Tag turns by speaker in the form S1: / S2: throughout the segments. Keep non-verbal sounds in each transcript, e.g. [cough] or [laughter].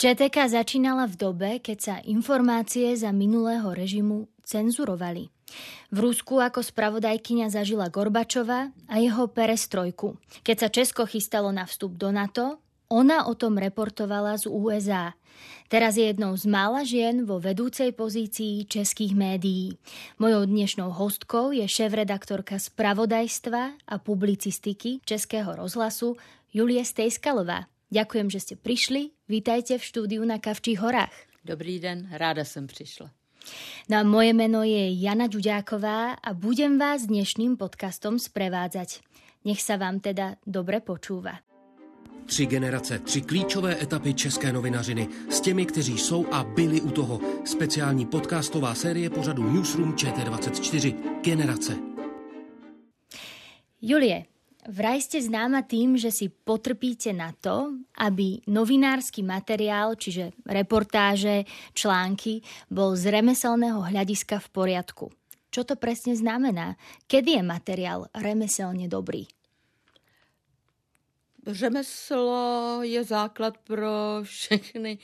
S1: ČTK začínala v dobe, keď sa informácie za minulého režimu cenzurovali. V Rusku ako spravodajkyňa zažila Gorbačova a jeho perestrojku. Keď sa Česko chystalo na vstup do NATO, ona o tom reportovala z USA. Teraz je jednou z mála žien vo vedúcej pozícii českých médií. Mojou dnešnou hostkou je šéf-redaktorka spravodajstva a publicistiky Českého rozhlasu Julie Stejskalová. Ďakujem, že ste prišli. Vítajte v štúdiu na Kavčích horách.
S2: Dobrý den, ráda jsem přišla.
S1: No a moje meno je Jana Ďuďáková a budem vás dnešným podcastom sprevádzať. Nech sa vám teda dobre počúva.
S3: Tři generace, tři klíčové etapy české novinařiny s těmi, kteří jsou a byli u toho. Speciální podcastová série pořadu Newsroom ČT24. Generace.
S1: Julie, Vraj ste známa tým, že si potrpíte na to, aby novinársky materiál, čiže reportáže, články, bol z remeselného hľadiska v poriadku. Čo to presne znamená? Kedy je materiál remeselně dobrý?
S2: Řemeslo je základ pro všechny,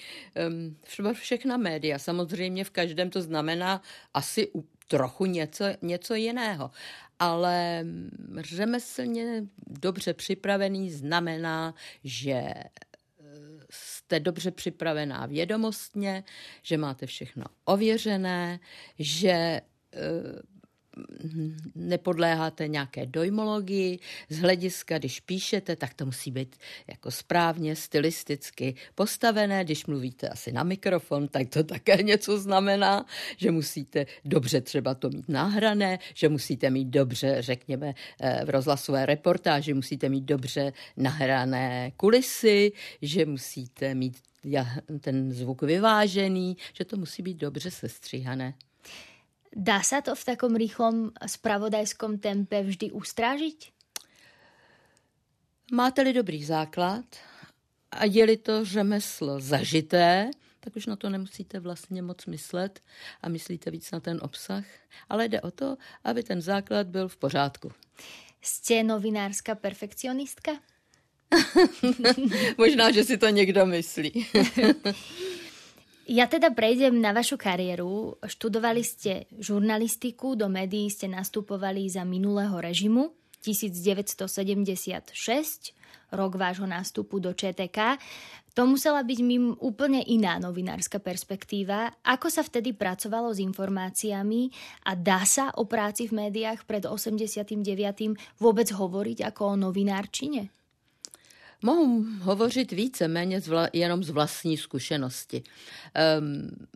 S2: pro všechna média. Samozřejmě v každém to znamená asi trochu něco, něco jiného ale řemeslně dobře připravený znamená, že e, jste dobře připravená vědomostně, že máte všechno ověřené, že e, nepodléháte nějaké dojmologii. Z hlediska, když píšete, tak to musí být jako správně, stylisticky postavené. Když mluvíte asi na mikrofon, tak to také [laughs] něco znamená, že musíte dobře třeba to mít nahrané, že musíte mít dobře, řekněme, eh, v rozhlasové reportáži musíte mít dobře nahrané kulisy, že musíte mít ten zvuk vyvážený, že to musí být dobře sestříhané.
S1: Dá sa to v takom rýchlom spravodajskom tempe vždy ustrážiť?
S2: Máte-li dobrý základ a je-li to řemeslo zažité, tak už na to nemusíte vlastně moc myslet a myslíte víc na ten obsah, ale jde o to, aby ten základ byl v pořádku.
S1: Jste novinářská perfekcionistka? [laughs]
S2: Možná, že si to někdo myslí. [laughs]
S1: Ja teda prejdem na vašu kariéru. Študovali ste žurnalistiku, do médií ste nastupovali za minulého režimu 1976, rok vášho nástupu do ČTK. To musela byť mým úplne iná novinárska perspektíva. Ako sa vtedy pracovalo s informáciami a dá sa o práci v médiách pred 89. vôbec hovoriť ako o novinárčine?
S2: Mohu hovořit více méně vla, jenom z vlastní zkušenosti. Um,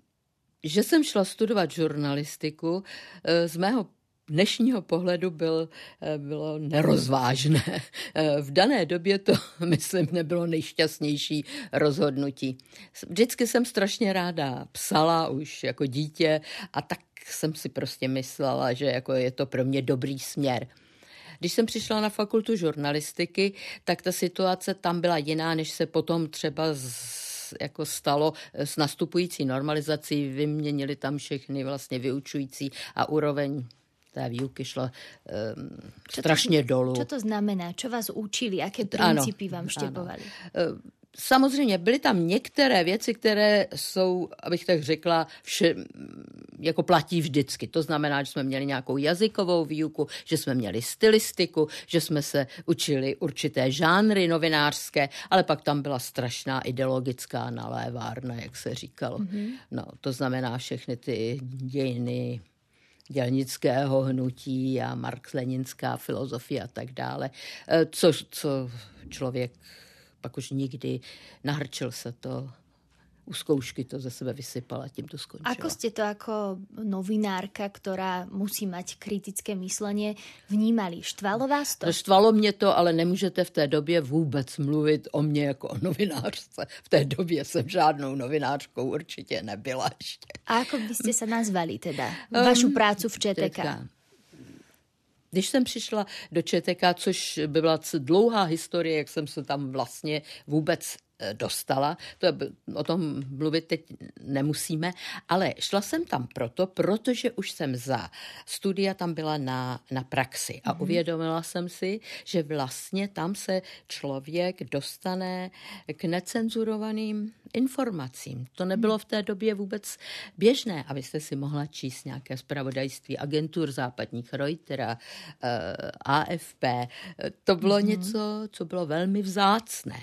S2: že jsem šla studovat žurnalistiku, eh, z mého dnešního pohledu byl, eh, bylo nerozvážné. Eh, v dané době to, [laughs] myslím, nebylo nejšťastnější rozhodnutí. Vždycky jsem strašně ráda psala už jako dítě a tak jsem si prostě myslela, že jako je to pro mě dobrý směr. Když jsem přišla na fakultu žurnalistiky, tak ta situace tam byla jiná, než se potom třeba z, jako stalo s nastupující normalizací, vyměnili tam všechny vlastně vyučující a úroveň té výuky šla um, strašně
S1: to,
S2: dolů.
S1: Co to znamená? Co vás učili? Jaké principy ano, vám štěpovali? Ano.
S2: Samozřejmě byly tam některé věci, které jsou, abych tak řekla, vše, jako platí vždycky. To znamená, že jsme měli nějakou jazykovou výuku, že jsme měli stylistiku, že jsme se učili určité žánry novinářské, ale pak tam byla strašná ideologická nalévárna, jak se říkalo. Mm-hmm. No, to znamená všechny ty dějiny dělnického hnutí a marx-leninská filozofie a tak dále, e, co, co člověk pak už nikdy nahrčil se to u zkoušky to ze sebe vysypala, tím to skončila.
S1: Ako ste to ako novinárka, ktorá musí mať kritické myslenie, vnímali? Štvalo vás to?
S2: No, štvalo mě to, ale nemůžete v té době vůbec mluvit o mě jako o novinářce. V té době jsem žádnou novinářkou určitě nebyla ještě.
S1: A ako by ste sa nazvali teda? Vašu prácu v ČTK?
S2: Když jsem přišla do ČTK, což by byla dlouhá historie, jak jsem se tam vlastně vůbec dostala, to o tom mluvit teď nemusíme, ale šla jsem tam proto, protože už jsem za studia tam byla na, na praxi a mm-hmm. uvědomila jsem si, že vlastně tam se člověk dostane k necenzurovaným informacím. To nebylo v té době vůbec běžné, abyste si mohla číst nějaké zpravodajství agentur západních Reutera, eh, AFP. To bylo mm-hmm. něco, co bylo velmi vzácné.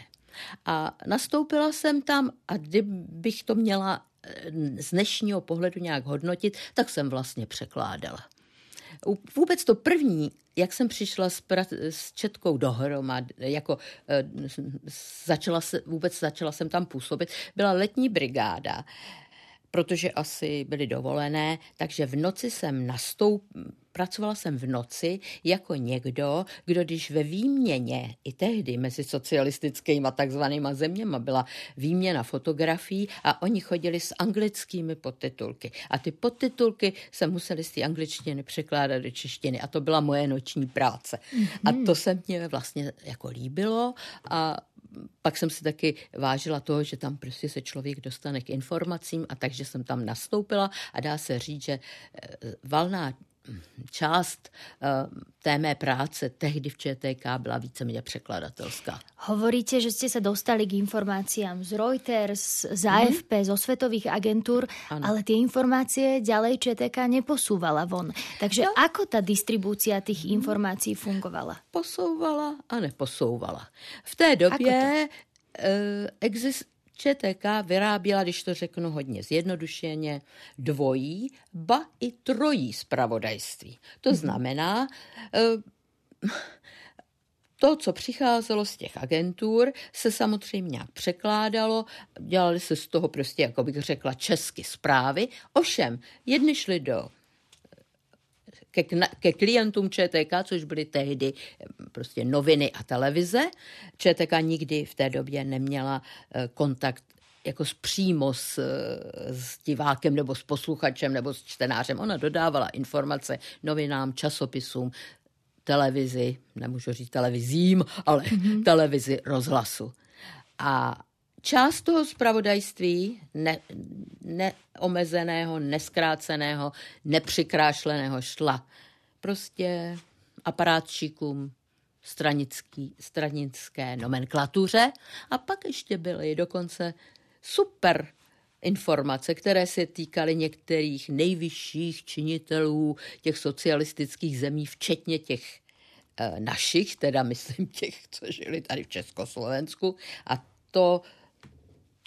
S2: A nastoupila jsem tam a kdybych to měla eh, z dnešního pohledu nějak hodnotit, tak jsem vlastně překládala. Vůbec to první, jak jsem přišla s, pra- s Četkou dohromady, jako e, začala se, vůbec začala jsem tam působit, byla letní brigáda, protože asi byly dovolené, takže v noci jsem nastoupila pracovala jsem v noci jako někdo, kdo když ve výměně i tehdy mezi socialistickými a takzvanýma zeměma byla výměna fotografií a oni chodili s anglickými podtitulky. A ty podtitulky se museli z té angličtiny překládat do češtiny a to byla moje noční práce. Mm-hmm. A to se mě vlastně jako líbilo a pak jsem si taky vážila toho, že tam prostě se člověk dostane k informacím a takže jsem tam nastoupila a dá se říct, že eh, valná část eh, té mé práce tehdy v ČTK byla víceméně překladatelská.
S1: Hovoríte, že ste sa dostali k informáciám z Reuters, z AFP, mm-hmm. zo svetových agentúr, ano. ale tie informácie ďalej ČTK neposúvala von. Takže no. ako tá distribúcia tých informácií fungovala?
S2: Posouvala a neposouvala. V té době uh, exist, ČTK vyráběla, když to řeknu hodně zjednodušeně, dvojí, ba i trojí zpravodajství. To mhm. znamená, eh, to, co přicházelo z těch agentur, se samozřejmě nějak překládalo, dělali se z toho prostě, jako bych řekla, česky zprávy. Ovšem, jedny šly do ke, ke klientům ČTK, což byly tehdy prostě noviny a televize. ČTK nikdy v té době neměla eh, kontakt jako s přímo s, eh, s divákem nebo s posluchačem nebo s čtenářem. Ona dodávala informace novinám, časopisům, televizi, nemůžu říct televizím, ale mm-hmm. televizi rozhlasu. A část toho zpravodajství ne, neomezeného, neskráceného, nepřikrášleného šla prostě aparátčíkům stranický, stranické nomenklatuře a pak ještě byly dokonce super informace, které se týkaly některých nejvyšších činitelů těch socialistických zemí, včetně těch e, našich, teda myslím [laughs] těch, co žili tady v Československu. A to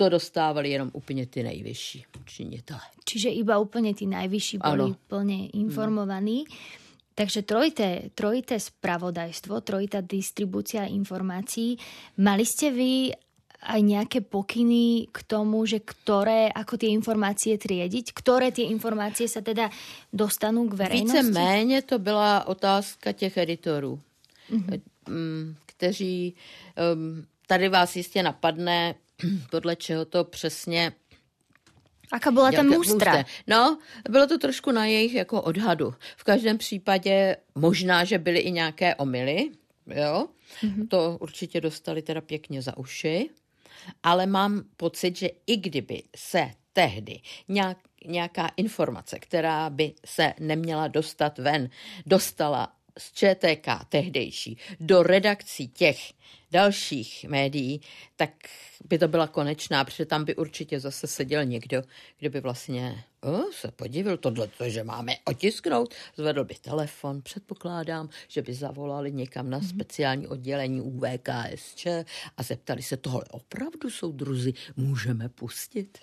S2: to dostávali jenom úplně ty nejvyšší činitele.
S1: Čiže iba úplně ty nejvyšší byli plně informovaní. Hmm. Takže trojité, trojité spravodajstvo, trojitá distribúcia informácií. Mali ste vy aj nejaké pokyny k tomu, že ktoré, ako tie informácie triediť, ktoré tie informácie sa teda dostanú k verejnosti?
S2: Více méně to byla otázka těch editorů, mm-hmm. kteří, tady vás jistě napadne, [clears throat] podle čeho to přesně
S1: Aká byla ta mustra?
S2: No, bylo to trošku na jejich jako odhadu. V každém případě možná, že byly i nějaké omily, jo. Mm-hmm. To určitě dostali teda pěkně za uši. Ale mám pocit, že i kdyby se tehdy nějak, nějaká informace, která by se neměla dostat ven, dostala z ČTK tehdejší do redakcí těch dalších médií, tak by to byla konečná, protože tam by určitě zase seděl někdo, kdo by vlastně oh, se podívil tohle, že máme otisknout, zvedl by telefon, předpokládám, že by zavolali někam na mhm. speciální oddělení UVKSČ a zeptali se, tohle opravdu jsou druzy, můžeme pustit?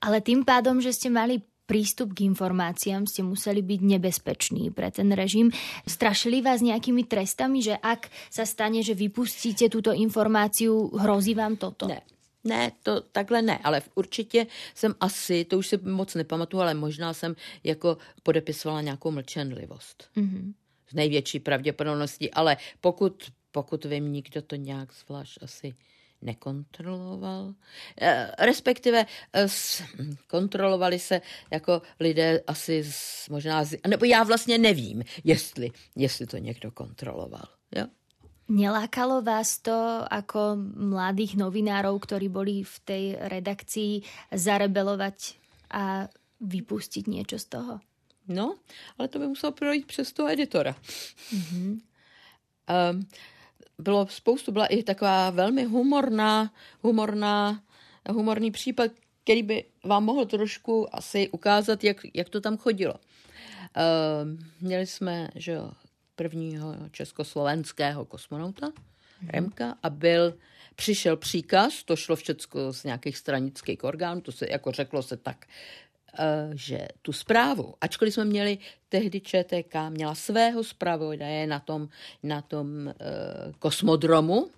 S1: Ale tým pádom, že ste mali prístup k informáciám ste museli byť nebezpeční pre ten režim. Strašili vás nejakými trestami, že ak sa stane, že vypustíte túto informáciu, hrozí vám toto?
S2: Ne. Ne, to takhle ne, ale určitě jsem asi, to už si moc nepamatuju, ale možná jsem jako podepisovala nějakou mlčenlivost. Mm-hmm. Z největší pravděpodobností, ale pokud, pokud vím, nikdo to nějak zvlášť asi nekontroloval. Eh, respektive eh, kontrolovali se jako lidé asi z, možná, z, nebo já vlastně nevím, jestli, jestli to někdo kontroloval. Jo?
S1: Nelákalo vás to ako mladých novinárov, ktorí boli v tej redakcii, zarebelovať a vypustiť niečo z toho?
S2: No, ale to by muselo projít přes toho editora. Mm-hmm. Um, bylo spoustu, byla i taková velmi humorná, humorná, humorný případ, který by vám mohl trošku asi ukázat, jak, jak to tam chodilo. Um, měli jsme, že jo, prvního československého kosmonauta, mm-hmm. Remka, a byl, přišel příkaz, to šlo všechno z nějakých stranických orgánů, to se jako řeklo se tak, že tu zprávu, ačkoliv jsme měli tehdy ČTK, měla svého zpravodaje na tom, na tom uh, kosmodromu. Uh,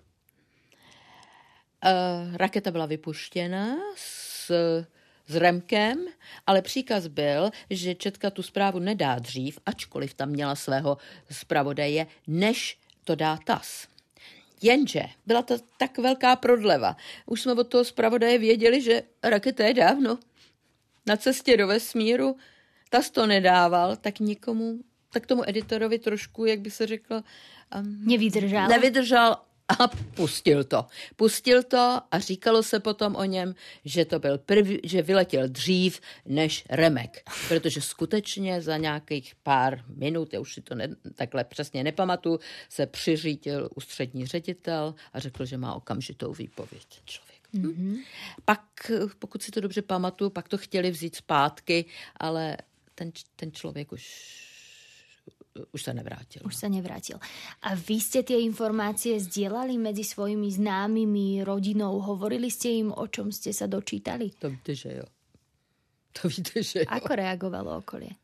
S2: raketa byla vypuštěna s s Remkem, ale příkaz byl, že Četka tu zprávu nedá dřív, ačkoliv tam měla svého zpravodaje, než to dá TAS. Jenže byla to tak velká prodleva. Už jsme od toho zpravodaje věděli, že raketa je dávno na cestě do vesmíru. TAS to nedával, tak nikomu, tak tomu editorovi trošku, jak by se řeklo,
S1: um, nevydržal.
S2: Nevydržal a pustil to. Pustil to a říkalo se potom o něm, že to byl prv, že vyletěl dřív než Remek, protože skutečně za nějakých pár minut, já už si to ne, takhle přesně nepamatuju, se přiřítil ústřední ředitel a řekl, že má okamžitou výpověď člověk. Mm-hmm. Pak, pokud si to dobře pamatuju, pak to chtěli vzít zpátky, ale ten, ten člověk už už se nevrátil.
S1: Už se nevrátil. A vy jste ty informace sdělali mezi svojimi známými, rodinou? Hovorili jste jim, o čem jste se dočítali?
S2: To víte, že jo. To víte, že jo.
S1: Ako reagovalo okolí?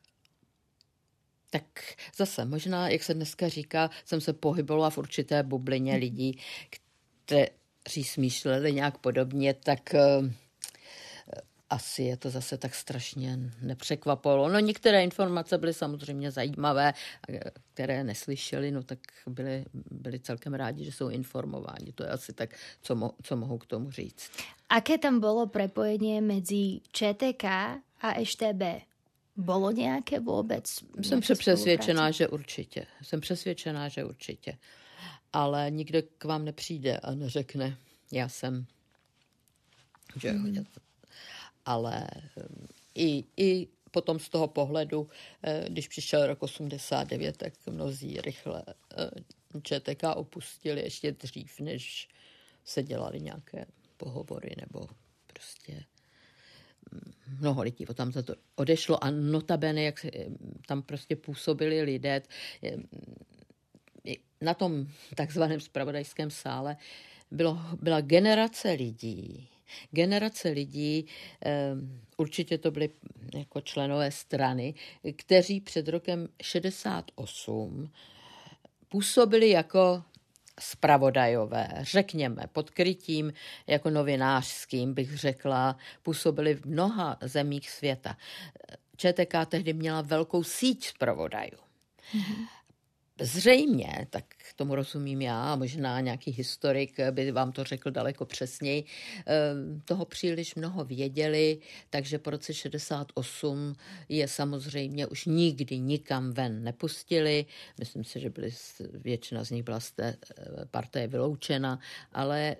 S2: Tak zase, možná, jak se dneska říká, jsem se pohybovala v určité bublině lidí, kteří smýšleli nějak podobně, tak uh, asi je to zase tak strašně nepřekvapilo. No některé informace byly samozřejmě zajímavé, které neslyšeli, no tak byli, byli celkem rádi, že jsou informováni. To je asi tak, co, mo, co mohou k tomu říct.
S1: Aké tam bylo prepojení mezi ČTK a ŠTB? Bylo nějaké vůbec?
S2: Jsem přesvědčená, že určitě. Jsem přesvědčená, že určitě. Ale nikdo k vám nepřijde a neřekne, já jsem. Že mm ale eh, i, i potom z toho pohledu, eh, když přišel rok 89, tak mnozí rychle eh, ČTK opustili ještě dřív, než se dělali nějaké pohovory nebo prostě mm, mnoho lidí tam za to odešlo a notabene, jak tam prostě působili lidé na tom takzvaném spravodajském sále bylo, byla generace lidí, generace lidí, ehm, určitě to byly jako členové strany, kteří před rokem 68 působili jako spravodajové, řekněme, pod krytím jako novinářským, bych řekla, působili v mnoha zemích světa. ČTK tehdy měla velkou síť zpravodajů. Mm-hmm. Zřejmě, tak tomu rozumím já, možná nějaký historik by vám to řekl daleko přesněji, ehm, toho příliš mnoho věděli, takže po roce 68 je samozřejmě už nikdy nikam ven nepustili. Myslím si, že byly, většina z nich byla z té eh, partie vyloučena, ale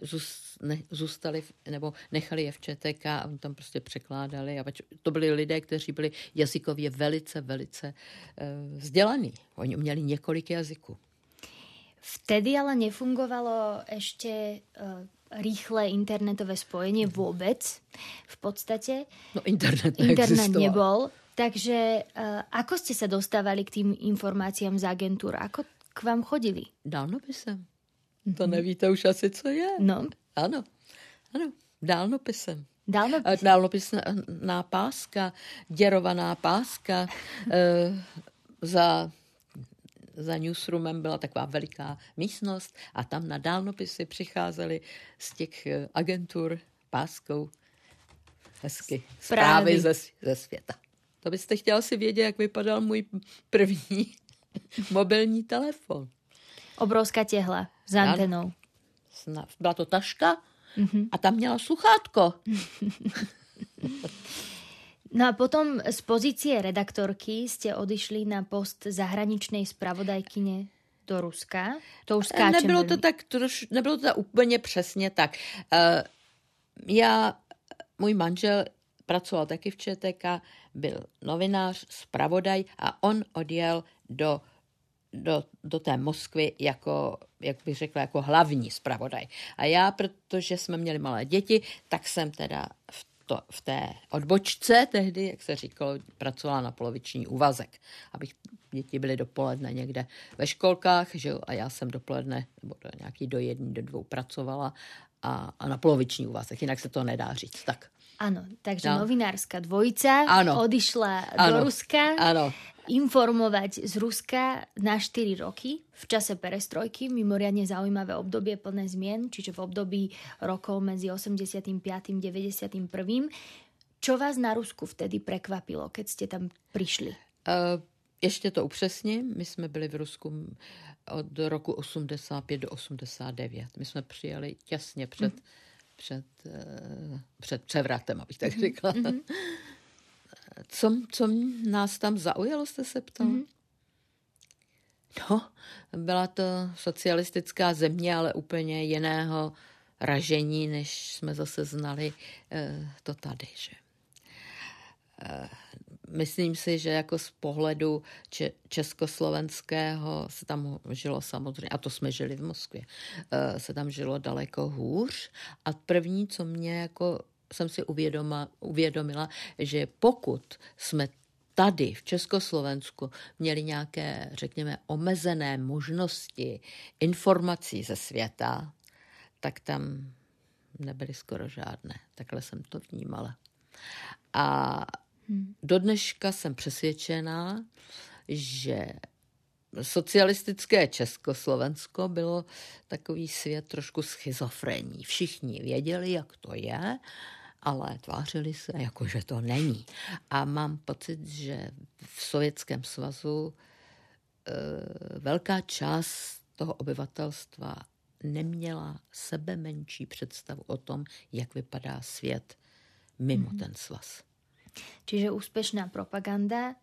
S2: zůstali, nebo nechali je v ČTK a tam prostě překládali. A to byli lidé, kteří byli jazykově velice, velice eh, vzdělaní. Oni měli několik jazyků.
S1: Vtedy ale nefungovalo ešte uh, rýchle internetové spojenie vôbec v podstate.
S2: No internet
S1: Internet nebol. Takže uh, ako ste sa dostávali k tým informáciám z agentúr? Ako k vám chodili?
S2: Dálnopisem. Mm-hmm. To nevíte už asi, co je.
S1: No.
S2: Ano, ano, dálnopisem.
S1: Dálnopis.
S2: Dálnopisná páska, děrovaná páska uh, za za newsroomem byla taková veliká místnost a tam na dálnopisy přicházeli z těch eh, agentur páskou. Hezky. Zprávy ze, ze světa. To byste chtěla si vědět, jak vypadal můj první [laughs] mobilní telefon.
S1: Obrovská těhla s antenou.
S2: Byla to taška mm-hmm. a tam měla sluchátko. [laughs]
S1: No a potom z pozície redaktorky ste odišli na post zahraničnej spravodajkyne do Ruska. To už skáčem
S2: Nebylo to tak troš, nebylo to tak úplně přesně tak. Uh, já, můj manžel pracoval taky v ČTK, byl novinář, spravodaj a on odjel do, do, do té Moskvy jako, jak bych řekla, jako hlavní spravodaj. A já, protože jsme měli malé děti, tak jsem teda v to, v té odbočce tehdy, jak se říkalo, pracovala na poloviční úvazek, abych děti byly dopoledne někde ve školkách, že jo, a já jsem dopoledne, nebo do nějaký do jedné, do dvou pracovala a, a na poloviční úvazek, jinak se to nedá říct. Tak.
S1: Ano, takže no. novinárska dvojica ano. odišla ano. do Ruska.
S2: Ano
S1: informovať z Ruska na 4 roky v čase perestrojky, mimoriadne zaujímavé obdobie plné zmien, čiže v období rokov medzi 85. a 91. Čo vás na Rusku vtedy prekvapilo, keď ste tam prišli?
S2: Uh, ještě to upřesním. My jsme byli v Rusku od roku 85 do 89. My jsme přijeli těsně před, mm. před, uh, před převratem, abych tak mhm. řekla. Mm-hmm. Co, co nás tam zaujalo, jste se ptal? Mm-hmm. No, byla to socialistická země, ale úplně jiného ražení, než jsme zase znali e, to tady. Že? E, myslím si, že jako z pohledu če- československého se tam žilo samozřejmě, a to jsme žili v Moskvě, e, se tam žilo daleko hůř. A první, co mě jako jsem si uvědoma, uvědomila, že pokud jsme tady v Československu měli nějaké, řekněme, omezené možnosti informací ze světa, tak tam nebyly skoro žádné. Takhle jsem to vnímala. A hmm. do dneška jsem přesvědčená, že socialistické Československo bylo takový svět trošku schizofrení. Všichni věděli, jak to je, ale tvářili se, jako že to není. A mám pocit, že v Sovětském svazu e, velká část toho obyvatelstva neměla sebe menší představu o tom, jak vypadá svět mimo mm-hmm. ten svaz.
S1: Čiže úspešná propaganda.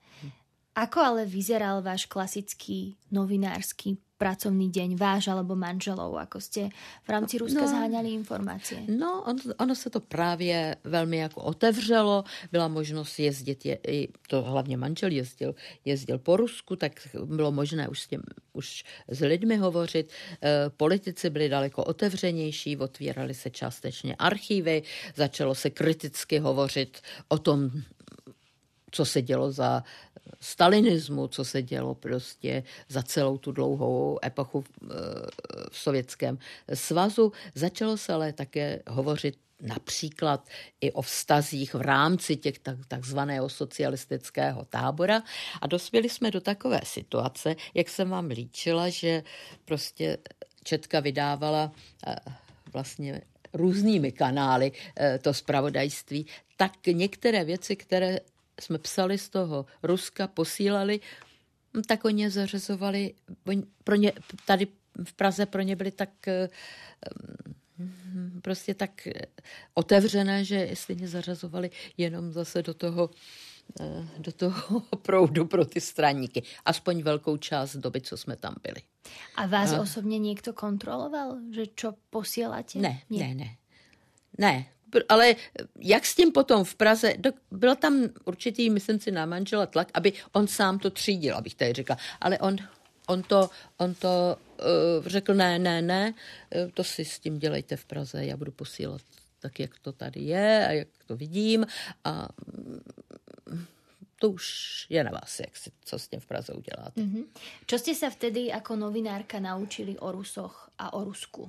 S1: Ako ale vyzeral váš klasický novinársky pracovný deň váš alebo manželov, ako ste v rámci Ruska no, zháňali informácie?
S2: No, on, ono se to právě velmi jako otevřelo, byla možnost jezdit, je, to hlavně manžel jezdil, jezdil po Rusku, tak bylo možné už s, těm, už s lidmi hovořit. E, politici byli daleko otevřenější, otvírali se částečně archívy, začalo se kriticky hovořit o tom, co se dělo za eh, jsme eh, eh, psali z toho Ruska, posílali, tak oni zařazovali, pro ně, tady v Praze pro ně byly tak eh, prostě tak otevřené, že stejně zařazovali jenom zase do toho eh, do toho [laughs] proudu pro ty straníky. Aspoň velkou část doby, co jsme tam byli.
S1: A vás a... osobně někdo kontroloval, že čo posíláte?
S2: Ne, ne. Ne, ne ale jak s tím potom v Praze, byl tam určitý, myslím si, na manžela tlak, aby on sám to třídil, abych tady řekla. Ale on, on to, on to uh, řekl, ne, ne, ne, eh, to si s tím dělejte v Praze, já budu posílat tak, jak to tady je a jak to vidím a to už je na vás, jak si, co s tím v Praze uděláte. Mm-hmm.
S1: Čo ste sa vtedy ako novinárka naučili o Rusoch a o Rusku?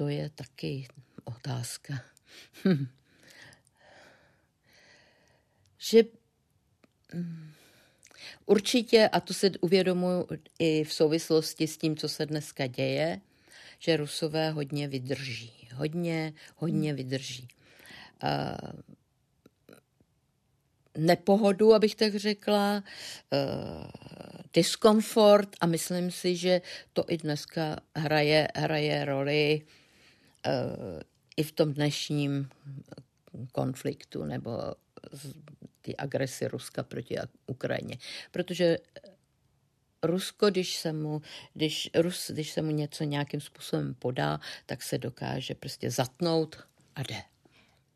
S2: To je taky otázka. Hm. Že hm, určitě, a to se uvědomuji i v souvislosti s tím, co se dneska děje, že Rusové hodně vydrží. Hodně, hodně vydrží. Uh, nepohodu, abych tak řekla, uh, diskomfort a myslím si, že to i dneska hraje, hraje roli uh, i v tom dnešním konfliktu nebo ty agresi Ruska proti Ukrajině. Protože Rusko, když se mu, když, Rus, když se mu něco nějakým způsobem podá, tak se dokáže prostě zatnout a jde.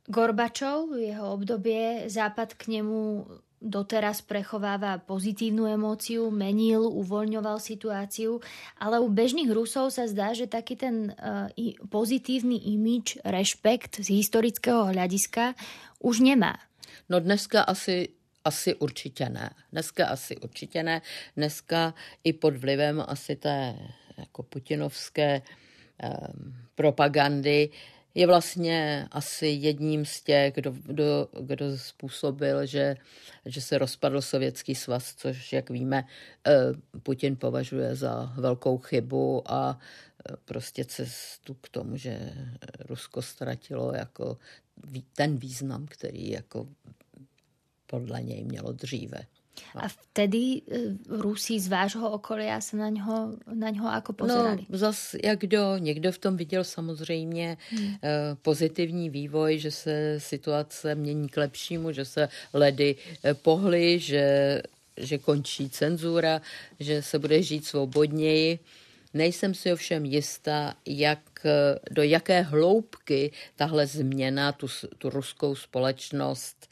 S1: Gorbačov, jeho obdobie, Západ k nemu doteraz prechováva pozitívnu emóciu, menil, uvoľňoval situáciu, ale u bežných Rusov sa zdá, že taký ten uh, pozitívny imič, rešpekt z historického hľadiska už nemá.
S2: No dneska asi asi určitě ne. Dneska asi určitě ne. Dneska i pod vlivem asi té jako putinovské um, propagandy je vlastně asi jedním z těch, kdo, kdo, kdo způsobil, že, že se rozpadl Sovětský svaz, což, jak víme, eh, Putin považuje za velkou chybu a eh, prostě cestu k tomu, že Rusko ztratilo jako ten význam, který jako podle něj mělo dříve.
S1: A vtedy eh, Rusi z vášho okolia se na něho, na něho jako pozerali?
S2: No, zas jak kdo, někdo v tom viděl samozřejmě hmm. Eh, pozitivní vývoj, že se situace mění k lepšímu, že se ledy eh, pohly, že, že končí cenzura, že se bude žít svobodněji. Nejsem si ovšem jistá, jak, do jaké hloubky tahle změna tu, tu ruskou společnost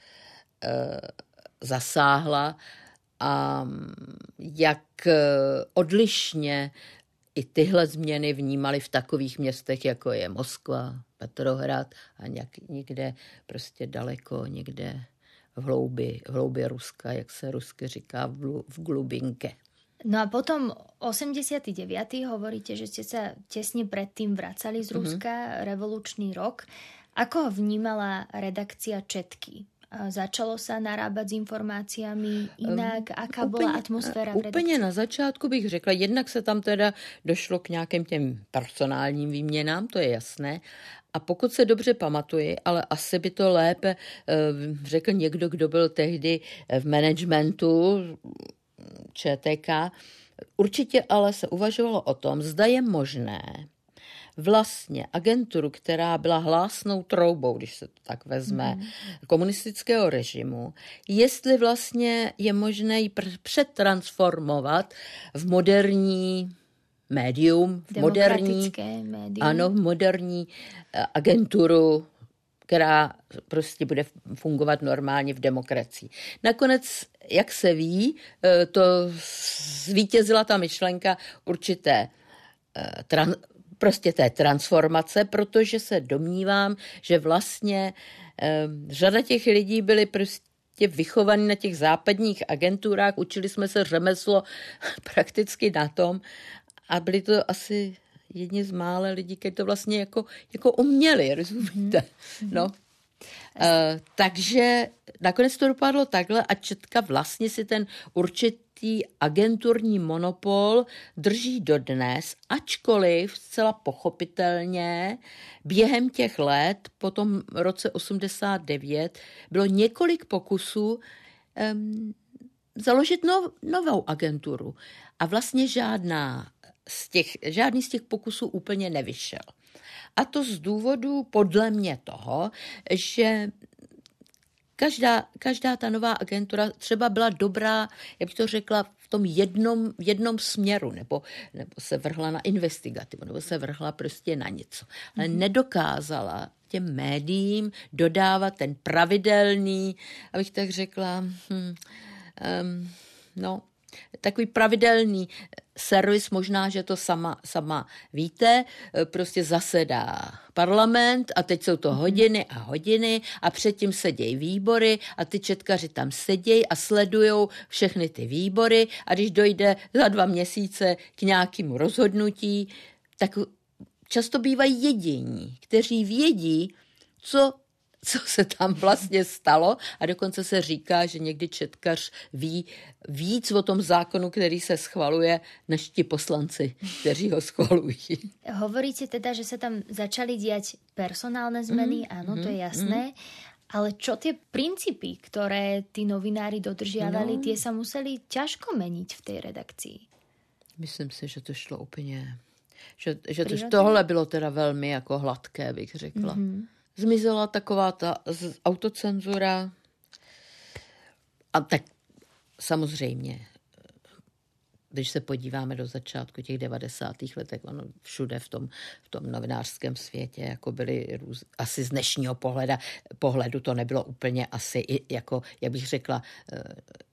S2: zasáhla a jak eh, odlišně i tyhle změny vnímali v takových městech, jako je Moskva, Petrohrad a nějak, někde prostě daleko, někde v hloubi, v hloubi Ruska, jak se rusky říká, v, v glubinke.
S1: No a potom 89. hovoríte, že ste sa tesne predtým vracali z mhm. Ruska, mm-hmm. revolučný rok. Ako ho vnímala redakcia Četky? Začalo se narábat s informáciami jinak? Aká úplně, byla atmosféra?
S2: Úplně na začátku bych řekla, jednak se tam teda došlo k nějakým těm personálním výměnám, to je jasné. A pokud se dobře pamatuji, ale asi by to lépe eh, řekl někdo, kdo byl tehdy v managementu ČTK, určitě ale se uvažovalo o tom, zda je možné, vlastně agenturu, která byla hlásnou troubou, když se to tak vezme, mm. komunistického režimu, jestli vlastně je možné ji přetransformovat v moderní médium, v moderní,
S1: médium.
S2: ano, v moderní eh, agenturu, která prostě bude fungovat normálně v demokracii. Nakonec, jak se ví, eh, to zvítězila ta myšlenka určité eh, prostě té transformace, protože se domnívám, že vlastně eh, řada těch lidí byly prostě vychovaní na těch západních agenturách, učili jsme se řemeslo [laughs] prakticky na tom a byli to asi jedni z mále lidí, kteří to vlastně jako, jako uměli, [laughs] rozumíte? Mm-hmm. No. Uh, takže nakonec to dopadlo takhle a Četka vlastně si ten určitý určitý agenturní monopol drží dodnes, ačkoliv zcela pochopitelně během těch let, po tom roce 89, bylo několik pokusů um, založit nov, novou agenturu. A vlastně žádná z těch, žádný z těch pokusů úplně nevyšel. A to z důvodu podle mě toho, že každá, každá ta nová agentura třeba byla dobrá, jak bych to řekla, v tom jednom, jednom směru, nebo, nebo se vrhla na investigativu, nebo se vrhla prostě na něco. Ale mm-hmm. nedokázala těm médiím dodávat ten pravidelný, abych tak řekla, hm, um, no, takový pravidelný servis, možná, že to sama, sama víte, prostě zasedá parlament a teď jsou to mhm. hodiny a hodiny a předtím sedějí výbory a ty četkaři tam sedějí a sledují všechny ty výbory a když dojde za dva měsíce k nějakému rozhodnutí, tak často bývají jediní, kteří vědí, co [laughs] co se tam vlastně stalo a dokonce se říká, že někdy četkař ví víc o tom zákonu, který se schvaluje, než ti poslanci, kteří ho schvalují. [laughs]
S1: Hovoríte teda, že se tam začaly dělat personálne zmeny, mm, ano, mm, to je mhm, jasné. Mm. Ale čo tie princípy, ktoré tí novinári dodržiavali, no. tie sa museli ťažko meniť v tej redakcii.
S2: Myslím si, že to šlo úplně, že, že to, tohle bylo teda velmi jako hladké, bych řekla. Mm-hmm zmizela taková ta autocenzura. A tak samozřejmě, když se podíváme do začátku těch 90. letech, ono všude v tom, v tom novinářském světě, jako byly růz, asi z dnešního pohleda, pohledu to nebylo úplně asi, jako, jak bych řekla, eh,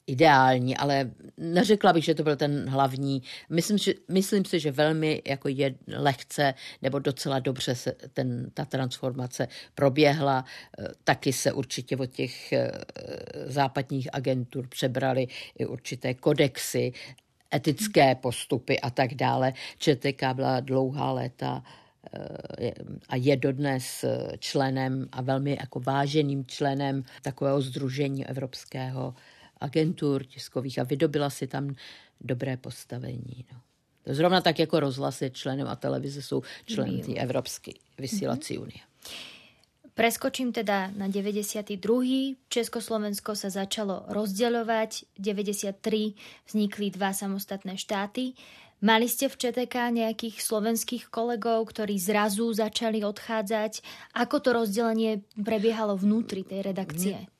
S2: ideální, ale neřekla bych, že to byl ten hlavní. Myslím, že, myslím si, že velmi jako je lehce nebo docela dobře se ten, ta transformace proběhla. Eh, taky se určitě od těch eh, západních agentur přebrali i určité kodexy, etické postupy a tak dále. ČTK byla dlouhá léta eh, a je dodnes členem a velmi jako váženým členem takového združení evropského agentur tiskových a vydobila si tam dobré postavení. No. Zrovna tak jako rozhlas je členem a televize jsou členy té Evropské vysílací mm-hmm.
S1: Preskočím teda na 92. Československo sa začalo rozdeľovať. 93 vznikli dva samostatné štáty. Mali ste v ČTK nejakých slovenských kolegov, ktorí zrazu začali odchádzať? Ako to rozdelenie prebiehalo vnútri tej redakcie?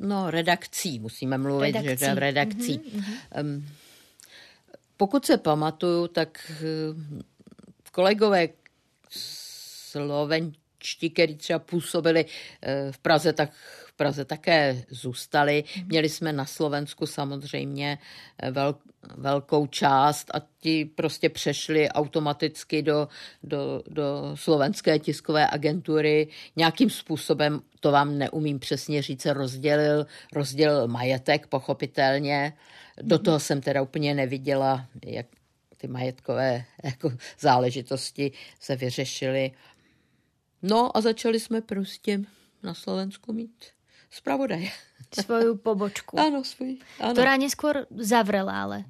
S2: No, redakcí musíme mluvit, redakcí. že v redakcí. Mm-hmm. Um, pokud se pamatuju, tak uh, kolegové slovenčtí, kteří třeba působili uh, v Praze, tak v Praze také zůstali. Mm-hmm. Měli jsme na Slovensku samozřejmě eh, vel, velkou část a ti prostě přešli automaticky do, do, do slovenské tiskové agentury. Nějakým způsobem, to vám neumím přesně říct, rozdělil, rozdělil majetek, pochopitelně. Do toho jsem teda úplně neviděla, jak ty majetkové jako záležitosti se vyřešily. No a začali jsme prostě na Slovensku mít zpravodaje. [laughs]
S1: Svoju pobočku.
S2: Ano, svůj. Ano.
S1: Ktorá neskôr zavrela, ale.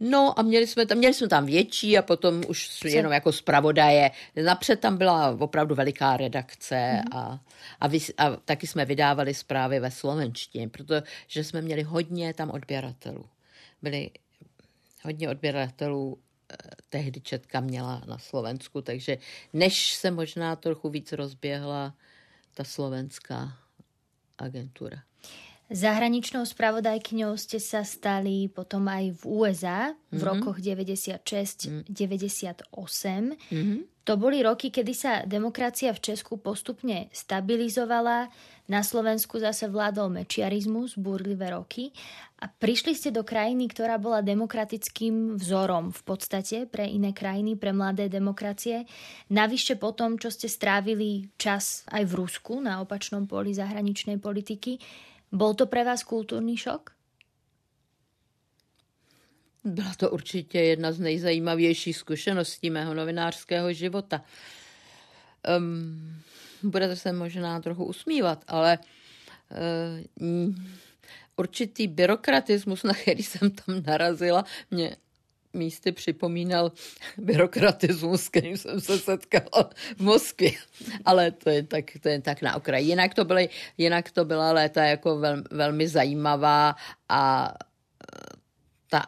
S2: No a měli jsme tam, měli jsme tam větší a potom už jenom jako zpravodaje. Napřed tam byla opravdu veliká redakce mm-hmm. a, a, vys, a taky jsme vydávali zprávy ve slovenštině, protože jsme měli hodně tam odběratelů. Byli hodně odběratelů tehdy Četka měla na Slovensku, takže než se možná trochu víc rozběhla ta slovenská agentura.
S1: Zahraničnou spravodajkyňou ste sa stali potom aj v USA v mm-hmm. rokoch 96-98. Mm-hmm. To boli roky, kedy sa demokracia v Česku postupne stabilizovala, na Slovensku zase vládol mečiarizmus, búrlivé roky a prišli ste do krajiny, ktorá bola demokratickým vzorom v podstate pre iné krajiny, pre mladé demokracie. Navyše po tom, čo ste strávili čas aj v Rusku na opačnom poli zahraničnej politiky, Bol to pre vás kulturní šok?
S2: Byla to určitě jedna z nejzajímavějších zkušeností mého novinářského života. Um, budete se možná trochu usmívat, ale uh, určitý byrokratismus, [laughs] na který jsem tam narazila, mě místy připomínal [laughs] byrokratismus, kterým jsem se setkala v Moskvě. Ale to je tak, to je tak na okraji. Jinak to, byly, jinak to byla léta jako vel, velmi zajímavá a ta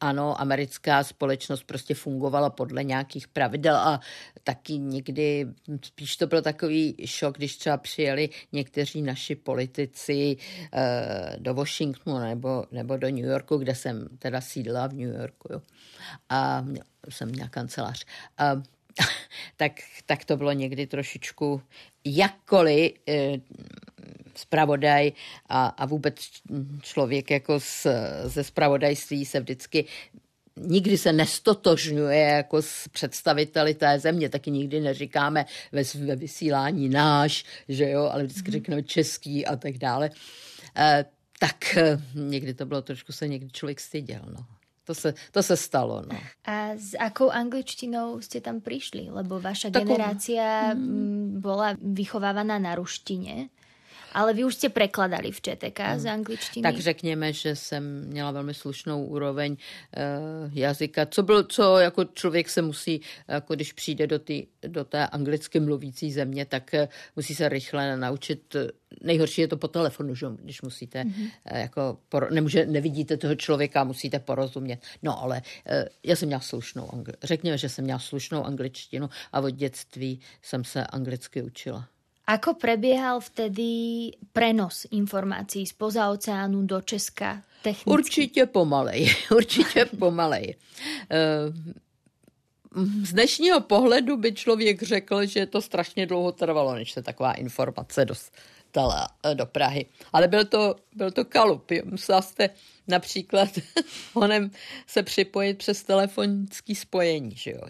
S2: ano, americká společnost prostě fungovala podle nějakých pravidel a taky někdy spíš to byl takový šok, když třeba přijeli někteří naši politici uh, do Washingtonu nebo, nebo do New Yorku, kde jsem teda sídla v New Yorku. Jo. A jsem měla kancelář. Uh, [laughs] tak, tak to bylo někdy trošičku jakkoliv eh, zpravodaj a, a vůbec člověk jako z, ze zpravodajství se vždycky nikdy se nestotožňuje jako s představiteli té země, taky nikdy neříkáme ve, ve vysílání náš, že jo, ale vždycky mm. řekneme český a tak dále. E, tak e, někdy to bylo trošku se někdy člověk styděl, no. To se, to se stalo. No.
S1: A s akou angličtinou ste tam prišli? Lebo vaša Takou... generácia mm. bola vychovávaná na ruštine. Ale vy už jste prekladali v ČTK hmm. z angličtiny.
S2: Tak řekněme, že jsem měla velmi slušnou úroveň uh, jazyka. Co bylo, co jako člověk se musí, jako když přijde do, tý, do té anglicky mluvící země, tak uh, musí se rychle naučit. Nejhorší je to po telefonu, že? když musíte, mm-hmm. uh, jako, nemůže, nevidíte toho člověka, musíte porozumět. No ale uh, já jsem měla slušnou, angli- řekněme, že jsem měla slušnou angličtinu a od dětství jsem se anglicky učila.
S1: Ako prebiehal vtedy prenos informácií spoza oceánu do Česka technicky?
S2: Určitě pomalej, [laughs] určitě pomalej. Eh, z dnešního pohledu by člověk řekl, že to strašně dlouho trvalo, než se taková informace dostala eh, do Prahy. Ale byl to, byl to kalup. Musela jste například [laughs] honem se připojit přes telefonický spojení, že jo?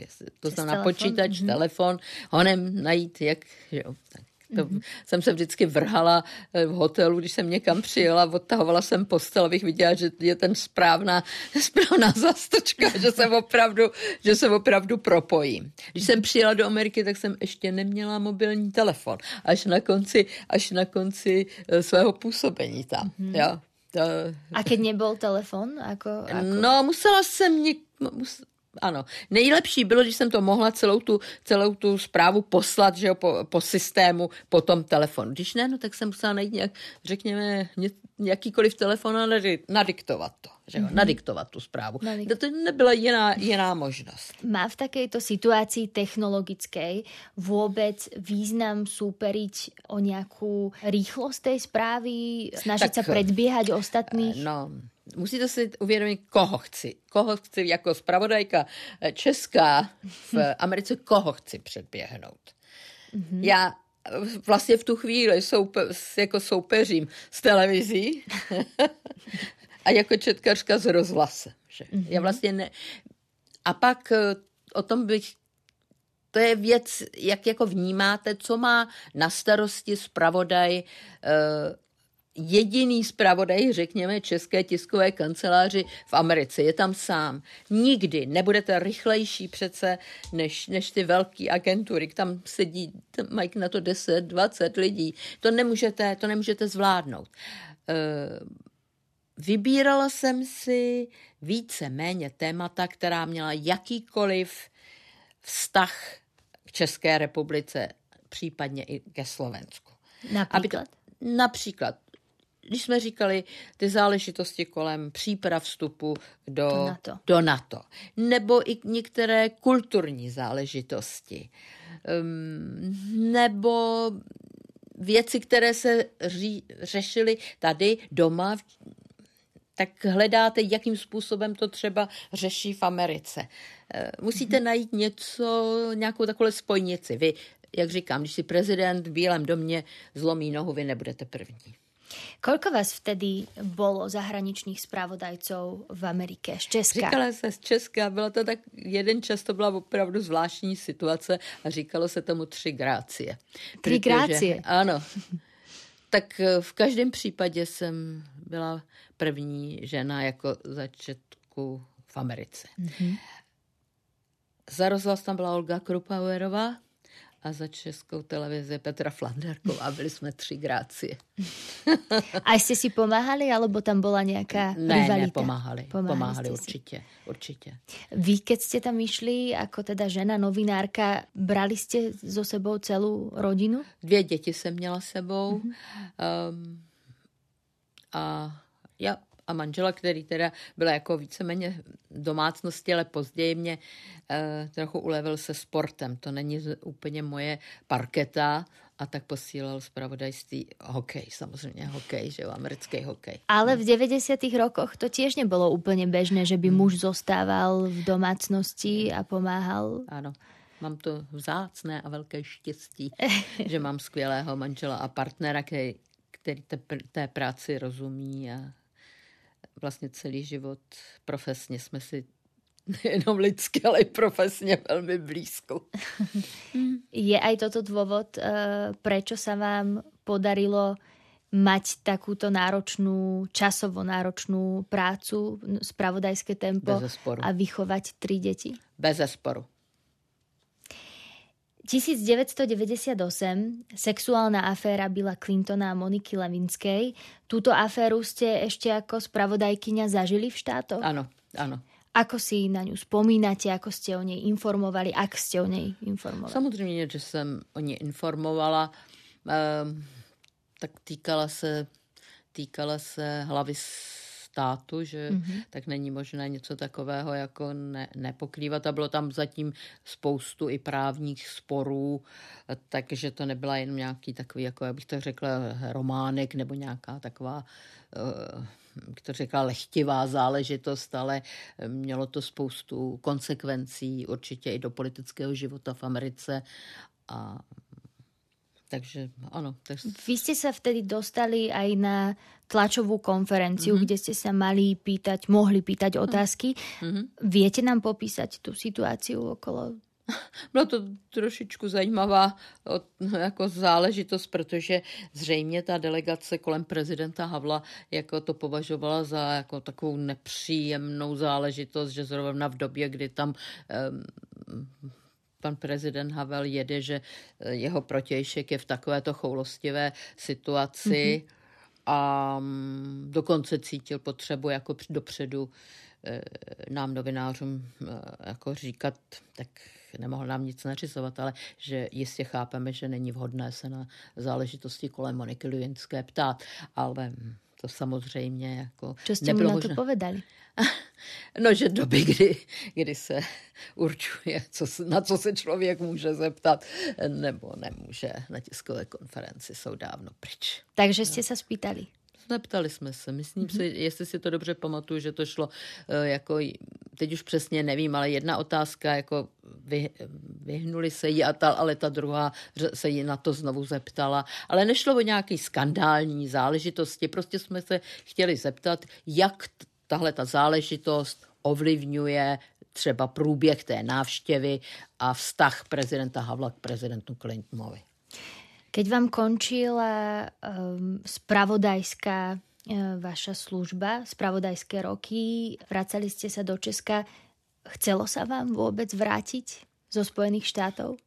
S2: To znamená telefon? počítač, mm-hmm. telefon, honem najít, jak, že jo? Tak to mm-hmm. jsem se vždycky vrhala eh, v hotelu, když jsem někam přijela, odtahovala jsem postel, abych viděla, že je ten správná, [laughs] správná zastočka, že se opravdu, že se opravdu propojím. Když jsem přijela do Ameriky, tak jsem ještě neměla mobilní telefon. Až na konci, až na konci eh, svého působení tam. Mm-hmm. Jo.
S1: To... A keď nebyl telefon? Ako, ako...
S2: No, musela jsem něk... Mus ano. Nejlepší bylo, když jsem to mohla celou tu, celou tu zprávu poslat že jo, po, po systému, po tom telefonu. Když ne, no, tak jsem musela najít nějak, řekněme, jakýkoliv telefon a nadiktovat to. Že jo, mm-hmm. nadiktovat tu zprávu. Nadik- to nebyla jiná, jiná možnost.
S1: Má v takejto situaci technologické vůbec význam súperiť o nějakou rychlost té zprávy, snažit se předbíhat ostatných?
S2: No, musíte si uvědomit, koho chci. Koho chci jako spravodajka eh, česká v [laughs] Americe, koho chci předběhnout. Mm-hmm. Já vlastně v tu chvíli soupe, jako soupeřím s televizí [laughs] a jako četkařka s rozhlasem. Že? Mm-hmm. Já vlastně ne... A pak eh, o tom bych to je věc, jak jako vnímáte, co má na starosti zpravodaj eh, jediný zpravodaj, řekněme, české tiskové kanceláři v Americe. Je tam sám. Nikdy nebudete rychlejší přece než, než ty velké agentury. Tam sedí, tam mají na to 10, 20 lidí. To nemůžete, to nemůžete zvládnout. E, vybírala jsem si více méně témata, která měla jakýkoliv vztah k České republice, případně i ke Slovensku.
S1: Například? Aby
S2: například když jsme říkali ty záležitosti kolem příprav vstupu do, do, NATO. do NATO, nebo i některé kulturní záležitosti, um, nebo věci, které se ří, řešily tady doma, tak hledáte, jakým způsobem to třeba řeší v Americe. Eh, musíte mm-hmm. najít něco, nějakou takovou spojnici. Vy, jak říkám, když si prezident v Bílém domě zlomí nohu, vy nebudete první.
S1: Koľko vás vtedy bolo zahraničních spravodajců v Amerike, z Česka?
S2: Říkala se z Česka, bylo to tak, jeden čas to byla opravdu zvláštní situace a říkalo se tomu tři grácie.
S1: Tři grácie?
S2: Ano. Tak eh, v každém případě jsem byla první žena jako začetku v Americe. Mm-hmm. Za rozhlas tam byla Olga Krupauerová, a za českou televizi Petra Flanderková. Byli jsme tři grácie. [laughs]
S1: a jste si pomáhali, alebo tam byla nějaká
S2: ne,
S1: rivalita?
S2: Ne, pomáhali. Pomáhali, pomáhali určitě, určitě.
S1: Vy, keď jste tam išli jako teda žena novinárka, brali jste so sebou celou rodinu?
S2: Dvě děti jsem měla sebou. Mm-hmm. Um, a já a manžela, který teda byl jako víceméně domácnosti, ale později mě eh, trochu ulevil se sportem. To není úplně moje parketa, a tak posílal zpravodajství hokej, samozřejmě hokej, že jo, americký hokej.
S1: Ale v 90. rokoch to tiež nebylo úplně bežné, že by hmm. muž zostával v domácnosti a pomáhal.
S2: Ano, mám to vzácné a velké štěstí, [laughs] že mám skvělého manžela a partnera, který, který té, té práci rozumí a vlastně celý život profesně jsme si [laughs] nejenom lidsky, ale i profesně velmi blízko. [laughs]
S1: Je aj toto dôvod, uh, prečo sa vám podarilo mať takúto náročnú, časovo náročnú prácu, spravodajské tempo a vychovať tri deti?
S2: Bez zesporu.
S1: 1998 sexuálna aféra byla Clintona a Moniky Levinskej. Túto aféru ste ešte ako spravodajkyňa zažili v štátoch?
S2: Áno, áno.
S1: Ako si na ňu spomínate, ako ste o nej informovali, ak ste o nej informovali?
S2: Samozřejmě, že jsem o ní informovala. Ehm, tak týkala se, týkala se hlavy státu, že mm-hmm. tak není možné něco takového jako ne, nepokrývat. A bylo tam zatím spoustu i právních sporů, takže to nebyla jenom nějaký takový, jako já bych to řekla, románek nebo nějaká taková uh, to řekla lehtivá záležitost, ale mělo to spoustu konsekvencí určitě i do politického života v Americe a takže ano. Tak...
S1: Vy ste sa vtedy dostali aj na tlačovú konferenciu, mm-hmm. kde ste sa mali pýtať, mohli pýtať otázky. Mm-hmm. Viete nám popísať tú situáciu okolo [laughs]
S2: Byla to trošičku zajímavá jako záležitost, protože zřejmě ta delegace kolem prezidenta Havla jako to považovala za jako takovou nepříjemnou záležitost, že zrovna v době, kdy tam um, pan prezident Havel jede, že eh, jeho protějšek je v takovéto choulostivé situaci mm-hmm. a mm, dokonce cítil potřebu jako dopředu eh, nám novinářům eh, jako říkat, tak nemohl nám nic nařizovat, ale že jistě chápeme, že není vhodné se na záležitosti kolem Moniky Lujinské ptát, ale mm, to samozřejmě jako...
S1: Co jste mu na to povedali? [laughs]
S2: No, že doby, kdy, kdy se určuje, co, na co se člověk může zeptat nebo nemůže na tiskové konferenci, jsou dávno pryč.
S1: Takže jste se spýtali?
S2: Neptali jsme se. Myslím mm-hmm. si, jestli si to dobře pamatuju, že to šlo eh, jako, teď už přesně nevím, ale jedna otázka, jako vy, vyhnuli se jí, a ta, ale ta druhá se jí na to znovu zeptala. Ale nešlo o nějaký skandální záležitosti, prostě jsme se chtěli zeptat, jak tahle ta záležitost ovlivňuje třeba průběh té návštěvy a vztah prezidenta Havla k prezidentu Clintonovi.
S1: Keď vám končila um, spravodajská uh, vaša služba, spravodajské roky, vracali ste sa do Česka, chcelo sa vám vôbec vrátiť zo Spojených štátov?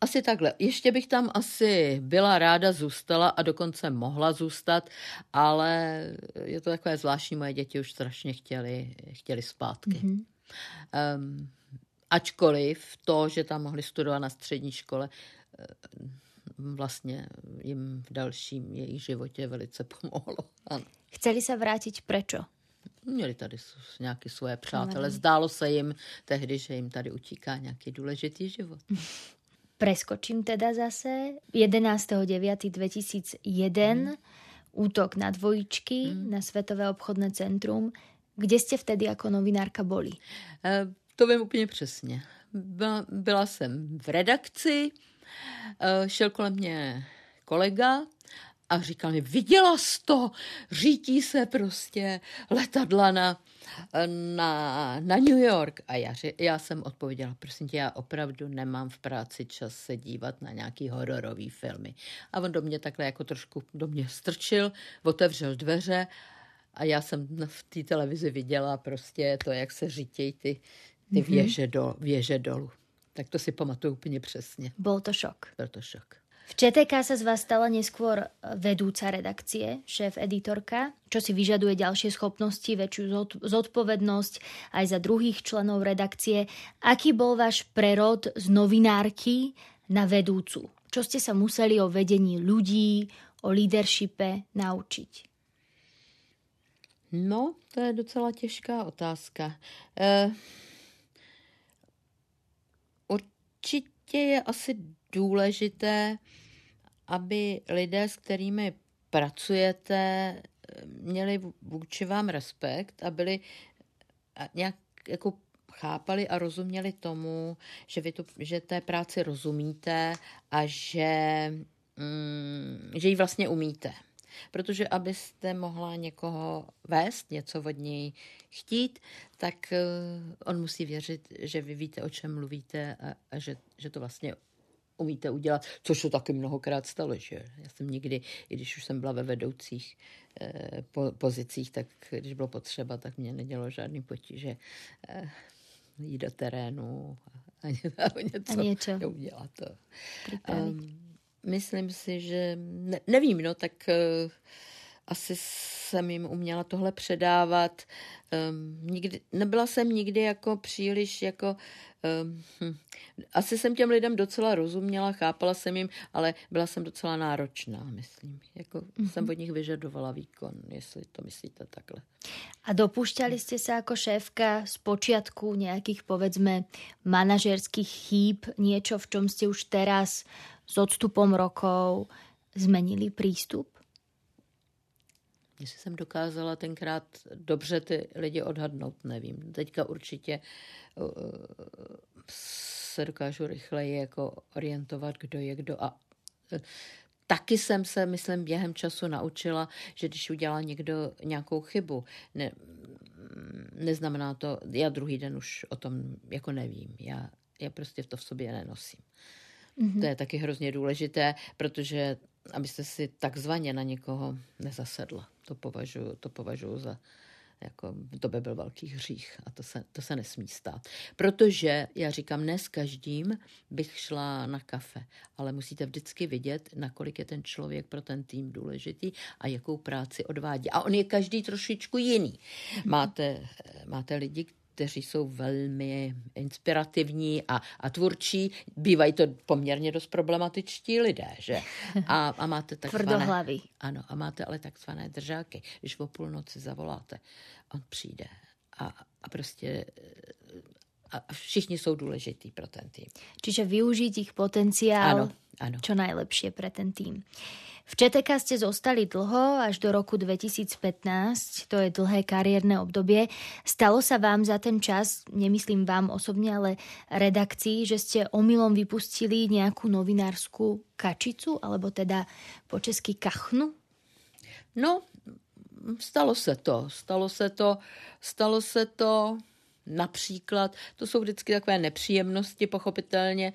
S2: Asi takhle. Ještě bych tam asi byla ráda zůstala a dokonce mohla zůstat, ale je to takové zvláštní, moje děti už strašně chtěli, chtěli zpátky. Mm-hmm. Um, ačkoliv to, že tam mohli studovat na střední škole, vlastně jim v dalším jejich životě velice pomohlo. [laughs] Ano.
S1: Chceli se vrátit prečo?
S2: Měli tady nějaké svoje přátele. Zdálo se jim tehdy, že jim tady utíká nějaký důležitý život. [laughs]
S1: Preskočím teda zase. 11.9.2001 mm. útok na dvojičky mm. na Svetové obchodné centrum. Kde jste vtedy jako novinárka boli?
S2: E, to vím úplně přesně. Byla, byla jsem v redakci, šel kolem mě kolega a říkal mi, viděla jsi to, řítí se prostě letadla na, na, na New York. A já, já jsem odpověděla, prosím tě, já opravdu nemám v práci čas se dívat na nějaký hororový filmy. A on do mě takhle jako trošku do mě strčil, otevřel dveře a já jsem v té televizi viděla prostě to, jak se řítějí ty, ty mm-hmm. věže, do, věže dolů. Tak to si pamatuju úplně přesně.
S1: Byl to šok.
S2: Byl to šok.
S1: V ČTK sa z vás stala neskôr vedúca redakcie, šéf editorka, čo si vyžaduje ďalšie schopnosti, väčšiu zodpovednosť aj za druhých členov redakcie. Aký bol váš prerod z novinárky na vedúcu? Čo ste sa museli o vedení ľudí, o leadershipe naučiť?
S2: No, to je docela těžká otázka. E, určitě je asi důležité, aby lidé, s kterými pracujete, měli vůči vám respekt a byli nějak jako chápali a rozuměli tomu, že vy to, že té práci rozumíte a že, mm, že ji vlastně umíte. Protože abyste mohla někoho vést, něco od něj chtít, tak uh, on musí věřit, že vy víte, o čem mluvíte a, a že, že to vlastně umíte udělat, což se taky mnohokrát stalo, že já jsem nikdy, i když už jsem byla ve vedoucích eh, po, pozicích, tak když bylo potřeba, tak mě nedělo žádný potíže eh, jít do terénu a, a něco,
S1: a něco.
S2: udělat. To. Um, myslím si, že ne, nevím, no tak uh, asi jsem jim uměla tohle předávat. Um, nikdy, nebyla jsem nikdy jako příliš jako um, hm, asi jsem těm lidem docela rozuměla, chápala jsem jim, ale byla jsem docela náročná, myslím. Jako mm-hmm. jsem od nich vyžadovala výkon, jestli to myslíte takhle.
S1: A dopúšťali ste sa ako šéfka z počiatku nejakých, povedzme, manažerských chýb, niečo, v čom ste už teraz s odstupom rokov zmenili prístup?
S2: Jestli jsem dokázala tenkrát dobře ty lidi odhadnout, nevím. Teďka určitě uh, se dokážu rychleji jako orientovat, kdo je kdo a uh, taky jsem se, myslím, během času naučila, že když udělá někdo nějakou chybu, ne, neznamená to, já druhý den už o tom jako nevím. Já, já prostě to v sobě nenosím. Mm-hmm. To je taky hrozně důležité, protože abyste si takzvaně na někoho nezasedla. To považuji, to považuji za jako, to by byl velký hřích a to se, to se nesmí stát. Protože, já říkám, ne s každým bych šla na kafe, ale musíte vždycky vidět, nakolik je ten člověk pro ten tým důležitý a jakou práci odvádí. A on je každý trošičku jiný. Máte, máte lidi, kteří jsou velmi inspirativní a, a tvůrčí. Bývají to poměrně dost problematičtí lidé, že? A, a máte takzvané... Ano, a máte ale takzvané držáky. Když o půlnoci zavoláte, on přijde a, a prostě a všichni jsou důležití pro ten tým.
S1: Čiže využít ich potenciál
S2: ano, ano.
S1: čo najlepšie pre ten tým. V ČTK ste zostali dlho, až do roku 2015, to je dlhé kariérne obdobie. Stalo sa vám za ten čas, nemyslím vám osobne, ale redakcii, že ste omylom vypustili nejakú novinárskú kačicu, alebo teda po česky kachnu?
S2: No, stalo se to. Stalo se to, stalo se to například, to jsou vždycky takové nepříjemnosti, pochopitelně.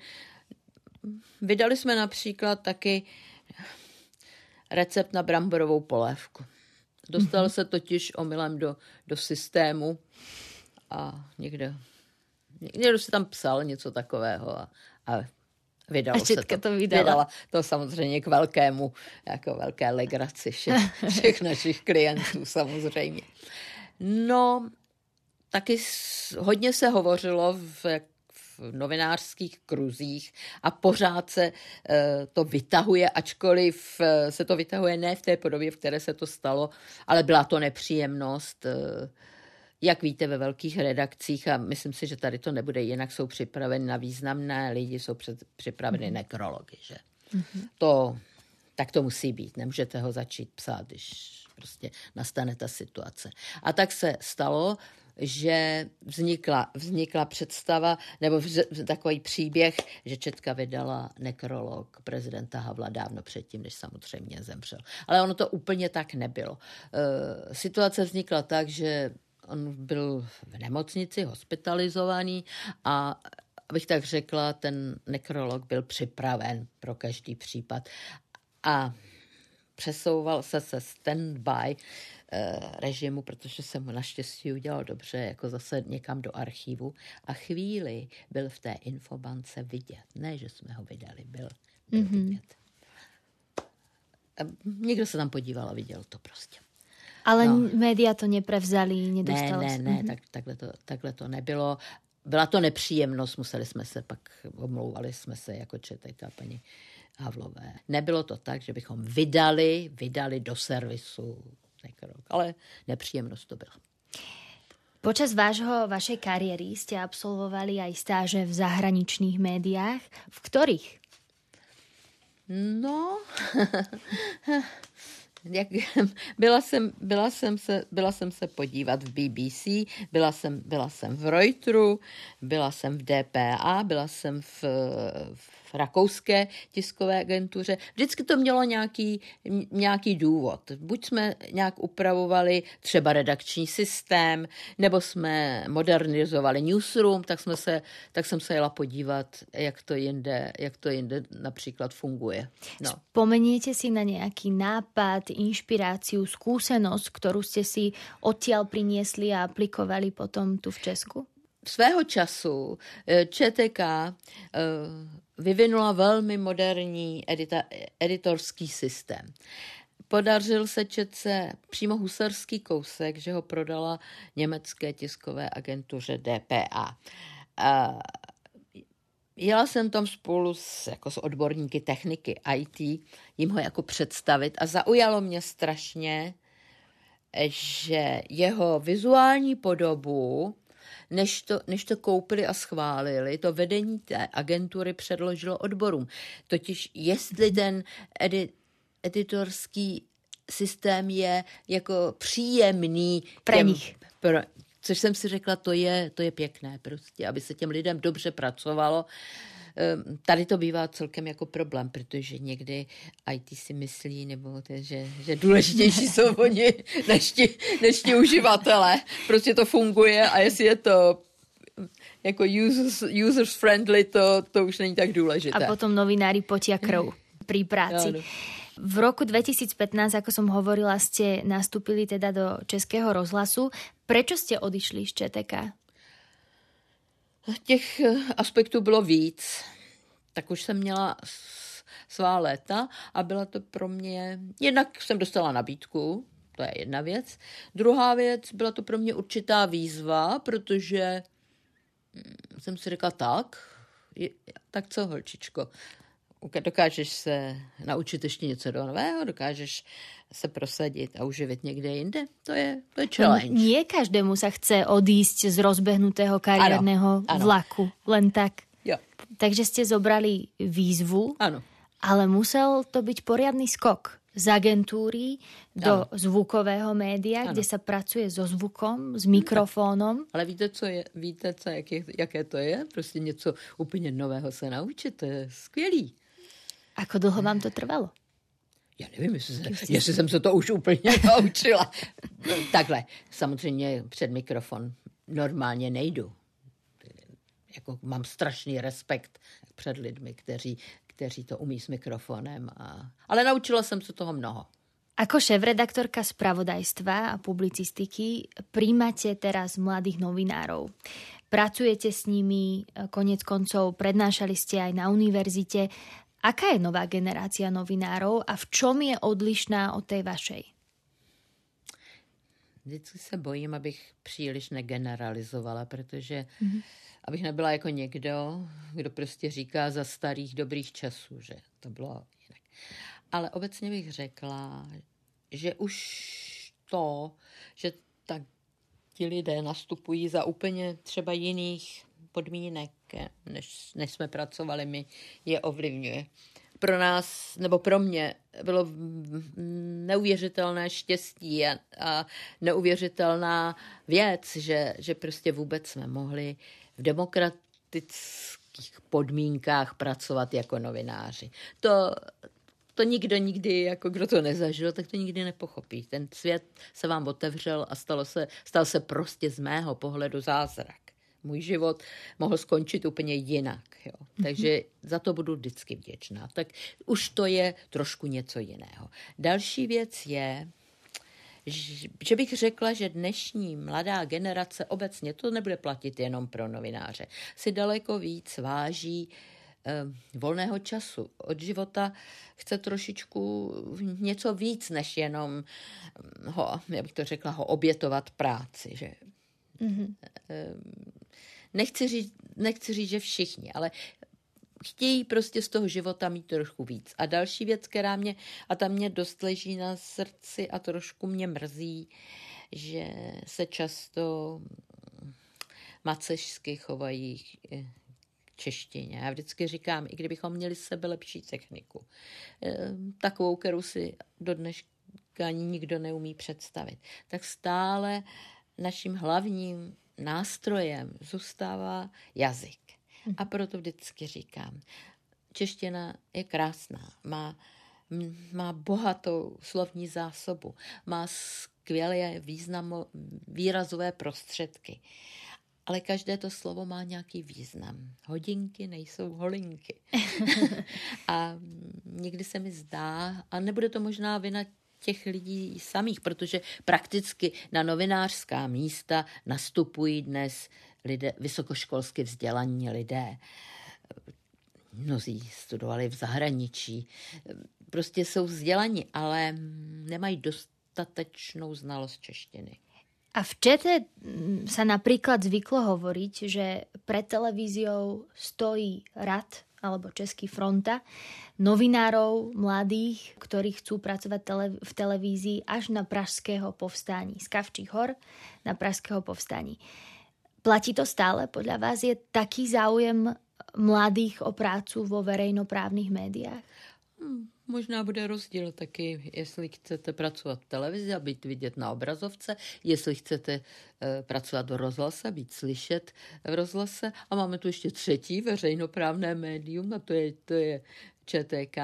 S2: Vydali jsme například taky recept na bramborovou polévku. Dostal mm-hmm. se totiž omylem do, do systému a někde, někdo si tam psal něco takového a, a vydalo
S1: a se
S2: to.
S1: to vydala. vydala.
S2: To samozřejmě k velkému, jako velké legraci všech, [laughs] všech našich klientů samozřejmě. No, taky hodně se hovořilo v, novinářských kruzích a pořád se eh, to vytahuje, ačkoliv eh, se to vytahuje ne v té podobě, v které se to stalo, ale byla to nepříjemnost. Eh, jak víte, ve velkých redakcích, a myslím si, že tady to nebude jinak, jsou připraveni na významné lidi, jsou před, připraveni mm-hmm. nekrology, že? Mm-hmm. To, tak to musí být. Nemůžete ho začít psát, když prostě nastane ta situace. A tak se stalo, že vznikla, vznikla představa, nebo vz, takový příběh, že Četka vydala nekrolog prezidenta Havla dávno předtím, než samozřejmě zemřel. Ale ono to úplně tak nebylo. E, situace vznikla tak, že on byl v nemocnici hospitalizovaný a abych tak řekla, ten nekrolog byl připraven pro každý případ. A přesouval se se stand-by režimu, protože jsem ho naštěstí udělal dobře, jako zase někam do archivu. A chvíli byl v té infobance vidět. Ne, že jsme ho vydali, byl, byl mm-hmm. vidět. A někdo se tam podíval a viděl to prostě.
S1: Ale no. média to neprevzali,
S2: nedostalo Ne, ne, ne, mm-hmm. tak, takhle, to, takhle to nebylo. Byla to nepříjemnost, museli jsme se pak, omlouvali jsme se jako četejta paní Havlové. Nebylo to tak, že bychom vydali, vydali do servisu nekrok, ale nepříjemnost to byla.
S1: Počas vášho, vašej kariéry ste absolvovali aj stáže v zahraničných médiách. V ktorých?
S2: No, [laughs] jak, byla, jsem, byla, jsem se, byla jsem se podívat v BBC, byla jsem, byla jsem v Reuteru, byla jsem v DPA, byla jsem v, v v rakouské tiskové agentuře. Vždycky to mělo nějaký, nějaký důvod. Buď jsme nějak upravovali třeba redakční systém, nebo jsme modernizovali newsroom, tak, jsme se, tak jsem se jela podívat, jak to jinde, jak to jinde například funguje.
S1: No. Spomeniete si na nějaký nápad, inšpiráciu, skúsenosť, kterou jste si odtiaľ priniesli a aplikovali potom tu v Česku?
S2: Svého času eh, ČTK eh, vyvinula velmi moderní edita, editorský systém. Podařil se Četce přímo husarský kousek, že ho prodala německé tiskové agentuře DPA. A jela jsem tam spolu s, jako s odborníky techniky IT, jim ho jako představit a zaujalo mě strašně, že jeho vizuální podobu než to, než to koupili a schválili, to vedení té agentury předložilo odborům. Totiž jestli ten edi, editorský systém je jako příjemný
S1: pro nich.
S2: Pro, což jsem si řekla, to je, to je pěkné prostě, aby se těm lidem dobře pracovalo. Ehm, tady to bývá celkem jako problém, protože někdy IT si myslí, nebo to, že, že důležitější jsou [laughs] oni než ti, než ti uživatelé. Prostě to funguje a jestli je to jako users, users friendly, to, to už není tak důležité.
S1: A potom novinári potia krv [laughs] pri práci. Ano. V roku 2015, ako som hovorila, ste nastúpili teda do Českého rozhlasu. Prečo ste odišli z ČTK?
S2: Těch eh, aspektů bylo víc. Tak už jsem měla svá léta a byla to pro mě, jednak jsem dostala nabídku, to je jedna věc. Druhá věc, byla to pro mě určitá výzva, protože hm, jsem si řekla tak, tak co holčičko, dokážeš se naučit ještě něco nového, dokážeš se prosadit a uživit někde jinde, to je, to je challenge.
S1: Nie každému sa chce odísť z rozbehnutého kariérneho ano, ano. vlaku, len tak.
S2: Jo.
S1: Takže ste zobrali výzvu,
S2: ano.
S1: ale musel to byť poriadny skok z agentúry do ano. zvukového média, ano. kde sa pracuje so zvukom, s mikrofónom.
S2: Ale víte, co je, víte co, jak je, jaké to je? Prostě něco úplně nového se naučit, to je skvělý.
S1: Ako dlho vám to trvalo?
S2: Já nevím, jestli, se, jestli jsem se to už úplně [laughs] naučila. Takhle, samozřejmě před mikrofon normálně nejdu. Jako mám strašný respekt před lidmi, kteří, kteří to umí s mikrofonem. A... Ale naučila jsem se toho mnoho.
S1: Ako šéf-redaktorka spravodajstva a publicistiky príjmate teraz mladých novinárov. Pracujete s nimi, konec koncov prednášali ste aj na univerzite. Aká je nová generácia novinárov a v čom je odlišná od té vašej?
S2: Vždycky se bojím, abych příliš negeneralizovala, protože mm-hmm. abych nebyla jako někdo, kdo prostě říká za starých dobrých časů, že to bylo jinak. Ale obecně bych řekla, že už to, že tak ti lidé nastupují za úplně třeba jiných podmínek, než, než jsme pracovali my, je ovlivňuje. Pro nás, nebo pro mě, bylo neuvěřitelné štěstí a, a neuvěřitelná věc, že, že prostě vůbec jsme mohli v demokratických podmínkách pracovat jako novináři. To, to nikdo nikdy, jako kdo to nezažil, tak to nikdy nepochopí. Ten svět se vám otevřel a stalo se, stal se prostě z mého pohledu zázrak můj život mohl skončit úplně jinak. Jo. Mhm. Takže za to budu vždycky vděčná. Tak už to je trošku něco jiného. Další věc je, že bych řekla, že dnešní mladá generace obecně, to nebude platit jenom pro novináře, si daleko víc váží eh, volného času. Od života chce trošičku něco víc, než jenom ho, jak bych to řekla, ho obětovat práci. Že? Mm-hmm nechci říct, nechci říct, že všichni, ale chtějí prostě z toho života mít trošku víc. A další věc, která mě, a tam mě dost leží na srdci a trošku mě mrzí, že se často macežsky chovají češtině. Já vždycky říkám, i kdybychom měli sebe lepší techniku, eh, takovou, kterou si do dneška nikdo neumí představit, tak stále naším hlavním nástrojem zůstává jazyk. A proto vždycky říkám, čeština je krásná, má, má bohatou slovní zásobu, má skvělé významo, výrazové prostředky. Ale každé to slovo má nějaký význam. Hodinky nejsou holinky. [laughs] a někdy se mi zdá, a nebude to možná vina těch lidí samých, protože prakticky na novinářská místa nastupují dnes lidé, vysokoškolsky vzdělaní lidé. Mnozí studovali v zahraničí. Prostě jsou vzdělaní, ale nemají dostatečnou znalost češtiny.
S1: A v čete sa napríklad zvyklo hovoriť, že pred televíziou stojí rad alebo Český fronta, novinárov mladých, ktorí chcú pracovať tele- v televízii až na Pražského povstání. Z Kavčích hor na Pražského povstání. Platí to stále? Podľa vás je taký záujem mladých o prácu vo verejnoprávnych médiách?
S2: Hmm, možná bude rozdíl taky, jestli chcete pracovat v televizi a být vidět na obrazovce, jestli chcete e, pracovat do rozhlase, být slyšet v rozhlase. A máme tu ještě třetí veřejnoprávné médium a to je, to je ČTK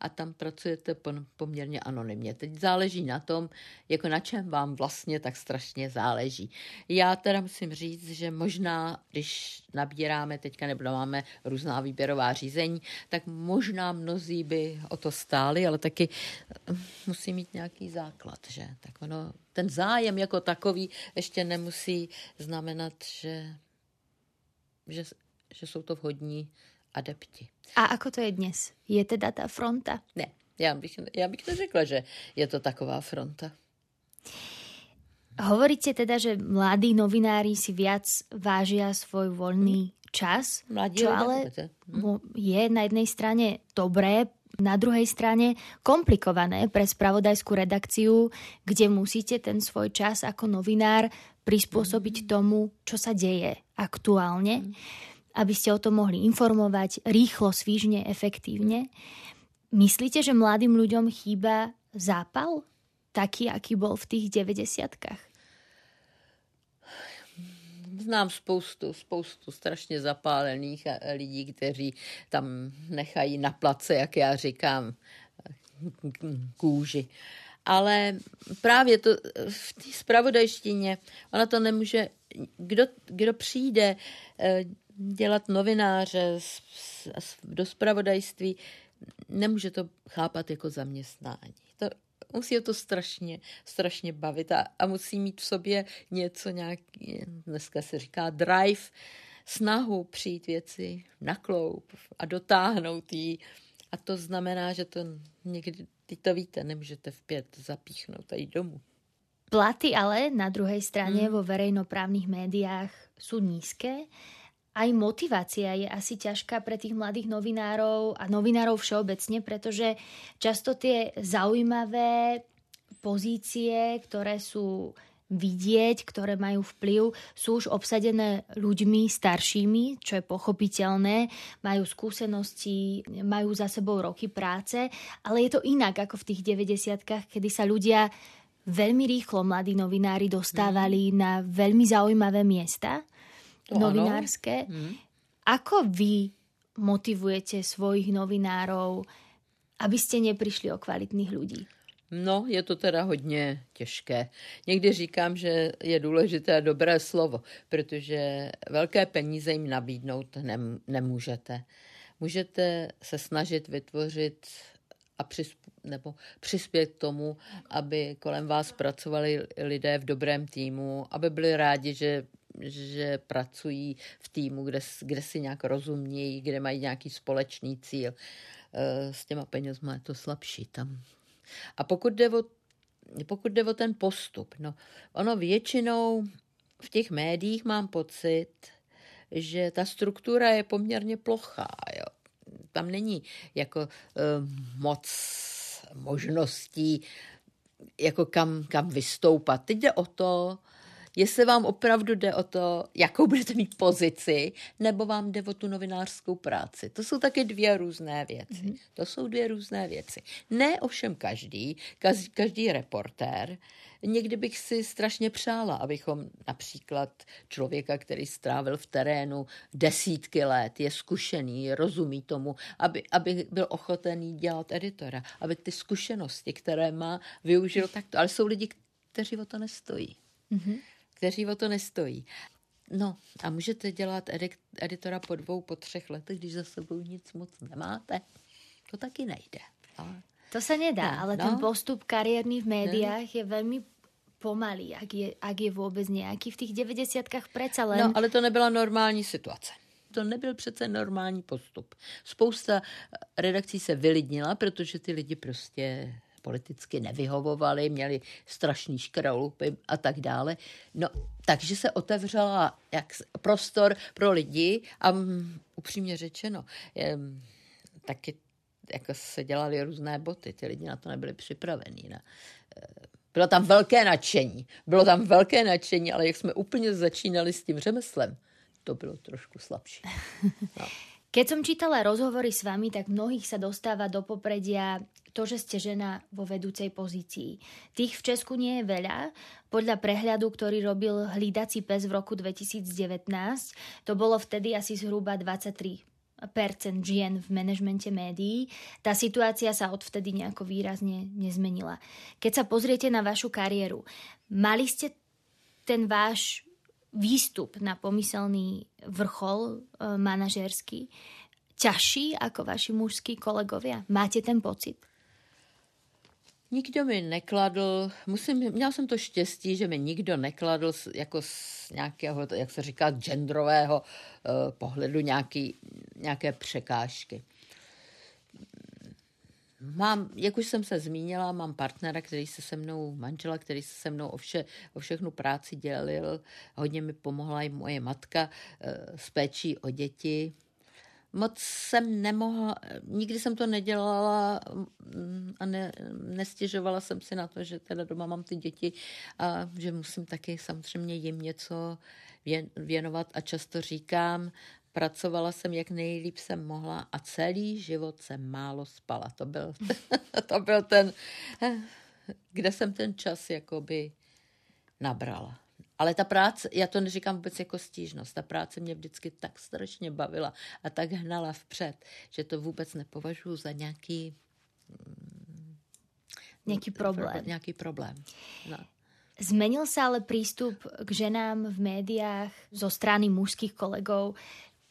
S2: a tam pracujete poměrně anonymně. Teď záleží na tom, jako na čem vám vlastně tak strašně záleží. Já teda musím říct, že možná, když nabíráme teďka nebo máme různá výběrová řízení, tak možná mnozí by o to stáli, ale taky eh, musí mít nějaký základ, že? Tak ono, ten zájem jako takový ještě nemusí znamenat, že, že, že jsou to vhodní adepti.
S1: A ako to je dnes? Je teda ta fronta?
S2: Ne, já bych, já bych neřekla, že je to taková fronta.
S1: Hovoríte teda, že mladí novinári si viac vážia svoj voľný čas,
S2: Mladí
S1: čo ale je na jednej strane dobré, na druhej strane komplikované pre spravodajskú redakciu, kde musíte ten svoj čas ako novinár prispôsobiť tomu, čo sa deje aktuálne aby ste o tom mohli informovať rýchlo, svížne, efektívne. Myslíte, že mladým ľuďom chýba zápal? Taký, aký bol v tých 90
S2: Znám spoustu, spoustu strašně zapálených lidí, kteří tam nechají na place, jak já říkám, kůži. Ale právě to v té spravodajštině, ona to nemůže, kdo, kdo přijde eh, dělat novináře do spravodajství, nemůže to chápat jako zaměstnání. To, musí ho to strašně, strašně bavit a, a musí mít v sobě něco nějaký, dneska se říká drive, snahu přijít věci na kloup a dotáhnout ji. A to znamená, že to někdy, teď to víte, nemůžete v pět zapíchnout a jít domů.
S1: Platy ale na druhej strane mm. vo verejnoprávnych médiách sú nízke aj motivácia je asi ťažká pre tých mladých novinárov a novinárov všeobecne, pretože často tie zaujímavé pozície, ktoré sú vidieť, ktoré majú vplyv, sú už obsadené ľuďmi staršími, čo je pochopiteľné, majú skúsenosti, majú za sebou roky práce, ale je to inak ako v tých 90 kedy sa ľudia veľmi rýchlo, mladí novinári, dostávali mm. na veľmi zaujímavé miesta to novinárske. Hmm. Ako vy motivujete svojich novinárov, aby ste neprišli o kvalitných ľudí?
S2: No, je to teda hodně těžké. Někdy říkám, že je důležité dobré slovo, protože velké peníze jim nabídnout nem, nemůžete. Můžete se snažit vytvořit a přisp, nebo přispět k tomu, aby kolem vás pracovali lidé v dobrém týmu, aby byli rádi, že že pracují v týmu, kde, kde si nějak rozumějí, kde mají nějaký společný cíl. Eh, s těma penězma je to slabší tam. A pokud jde o, pokud jde o ten postup, no, ono většinou v těch médiích mám pocit, že ta struktura je poměrně plochá. Jo. Tam není jako uh, moc možností, jako kam, kam vystoupat. Teď jde o to, jestli vám opravdu jde o to, jakou budete mít pozici, nebo vám jde o tu novinářskou práci. To jsou taky dvě různé věci. Mm-hmm. To jsou dvě různé věci. Ne ovšem každý, každý reportér. Někdy bych si strašně přála, abychom například člověka, který strávil v terénu desítky let, je zkušený, rozumí tomu, aby, aby byl ochotený dělat editora, aby ty zkušenosti, které má, využil takto. Ale jsou lidi, kteří o to nestojí. Mm-hmm kteří o to nestojí. No a můžete dělat editora po dvou, po třech letech, když za sebou nic moc nemáte. To taky nejde. Ale...
S1: To se nedá, no, ale no. ten postup kariérny v médiách no. je velmi pomalý, ak je, ak je vůbec nějaký v těch 90 přece len.
S2: No, ale to nebyla normální situace. To nebyl přece normální postup. Spousta redakcí se vylidnila, protože ty lidi prostě politicky nevyhovovali, měli strašný škralupy a tak dále. No, takže se otevřela jak prostor pro lidi a um, upřímně řečeno, je, taky jako se dělali různé boty, ty lidi na to nebyli připravení. Na, eh, bylo tam velké nadšení, bylo tam velké nadšení, ale jak jsme úplně začínali s tím řemeslem, to bylo trošku slabší. No. [laughs]
S1: Keď som čítala rozhovory s vami, tak mnohých sa dostáva do popredia to, že ste žena vo vedúcej pozícii. Tých v Česku nie je veľa. Podľa prehľadu, ktorý robil hlídací pes v roku 2019, to bolo vtedy asi zhruba 23 percent žien v manažmente médií. Tá situácia sa odvtedy nejako výrazne nezmenila. Keď sa pozriete na vašu kariéru, mali ste ten váš výstup na pomyselný vrchol e, manažerský ťažší ako vaši mužskí kolegovia? Máte ten pocit?
S2: Nikdo mi nekladl, musím, měl jsem to štěstí, že mi nikdo nekladl jako z nějakého, jak se říká, genderového uh, pohledu nějaký, nějaké překážky. Mám, jak už jsem se zmínila, mám partnera, který se se mnou, manžela, který se se mnou o, vše, o všechnu práci dělil. Hodně mi pomohla i moje matka uh, s péčí o děti moc jsem nemohla, nikdy jsem to nedělala mm, a ne, nestěžovala jsem si na to, že teda doma mám ty děti a že musím taky samozřejmě jim něco věnovat a často říkám, pracovala jsem, jak nejlíp jsem mohla a celý život jsem málo spala. To byl, [laughs] to byl ten, kde jsem ten čas jakoby nabrala. Ale ta práce, já to neříkám vůbec jako stížnost, ta práce mě vždycky tak strašně bavila a tak hnala vpřed, že to vůbec nepovažuji za nějaký...
S1: Mm, nějaký problém.
S2: Nějaký problém. No.
S1: Zmenil se ale přístup k ženám v médiách zo strany mužských kolegů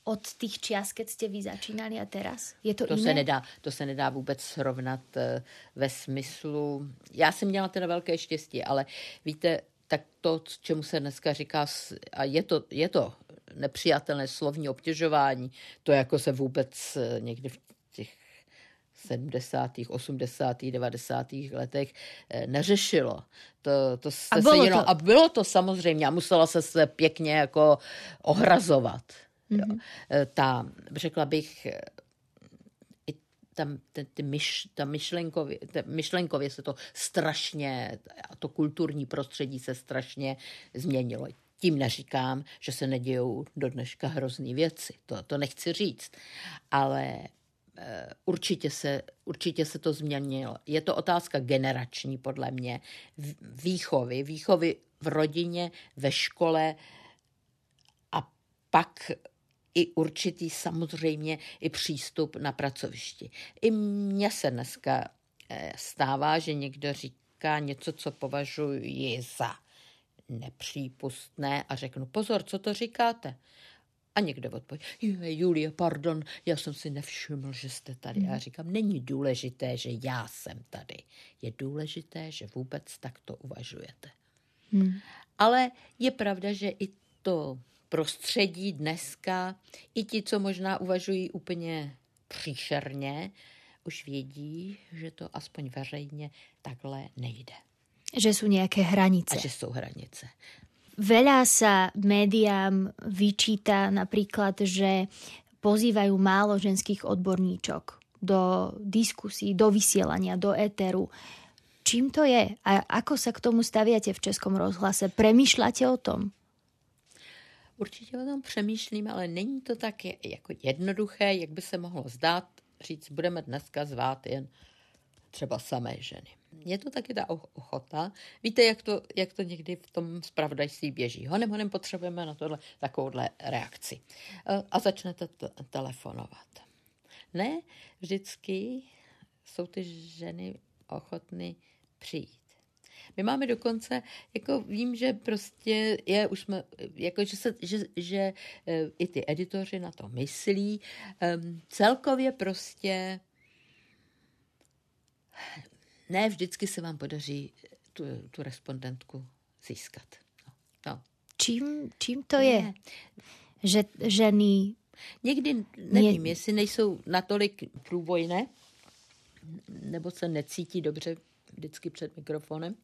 S1: od těch čas, keď jste vy začínali a teraz? Je to,
S2: to
S1: iné?
S2: Se nedá, to se nedá vůbec srovnat eh, ve smyslu... Já jsem měla teda velké štěstí, ale víte, tak to, čemu se dneska říká, a je to, je to nepřijatelné slovní obtěžování, to jako se vůbec eh, někdy v těch 70., 80., 90. letech eh, neřešilo. To, to a, bylo se jenom, to... a bylo to samozřejmě a musela se se pěkně jako ohrazovat. Mm-hmm. Jo. Mhm. Eh, ta, řekla bych, tam, ty, ty myš, ta myšlenkově, ta myšlenkově se to strašně, to kulturní prostředí se strašně změnilo. Tím neříkám, že se nedějou do dneška hrozný věci. To, to nechci říct. Ale e, určitě se, určitě se to změnilo. Je to otázka generační, podle mě, výchovy. Výchovy v rodině, ve škole a pak i určitý samozřejmě i přístup na pracovišti. I mně se dneska eh, stává, že někdo říká něco, co považuji za nepřípustné a řeknu, pozor, co to říkáte? A někdo odpoví, Julie, pardon, já jsem si nevšiml, že jste tady. Hmm. Já říkám, není důležité, že já jsem tady. Je důležité, že vůbec takto uvažujete. Hmm. Ale je pravda, že i to prostředí dneska, i ti, co možná uvažují úplně příšerně, už vědí, že to aspoň veřejně takhle nejde.
S1: Že jsou nějaké hranice.
S2: A že jsou hranice.
S1: Veľa sa médiám vyčíta napríklad, že pozývajú málo ženských odborníčok do diskusí, do vysielania, do éteru. Čím to je a ako sa k tomu staviate v Českom rozhlase? Premýšľate o tom?
S2: Určitě o tom přemýšlím, ale není to tak jako jednoduché, jak by se mohlo zdát, říct, budeme dneska zvát jen třeba samé ženy. Je to taky ta ochota. Víte, jak to, jak to někdy v tom spravodajství běží. Honem, honem potřebujeme na tohle takovouhle reakci. E, a začnete t- telefonovat. Ne, vždycky jsou ty ženy ochotny přijít. My máme dokonce, jako vím, že prostě je, už jsme, jako že, se, že, že e, i ty editoři na to myslí. Um, celkově prostě ne vždycky se vám podaří tu, tu respondentku získat. No. no.
S1: Čím, čím to je? Že ženy...
S2: Někdy nevím, ne... jestli nejsou natolik průbojné, nebo se necítí dobře vždycky před mikrofonem,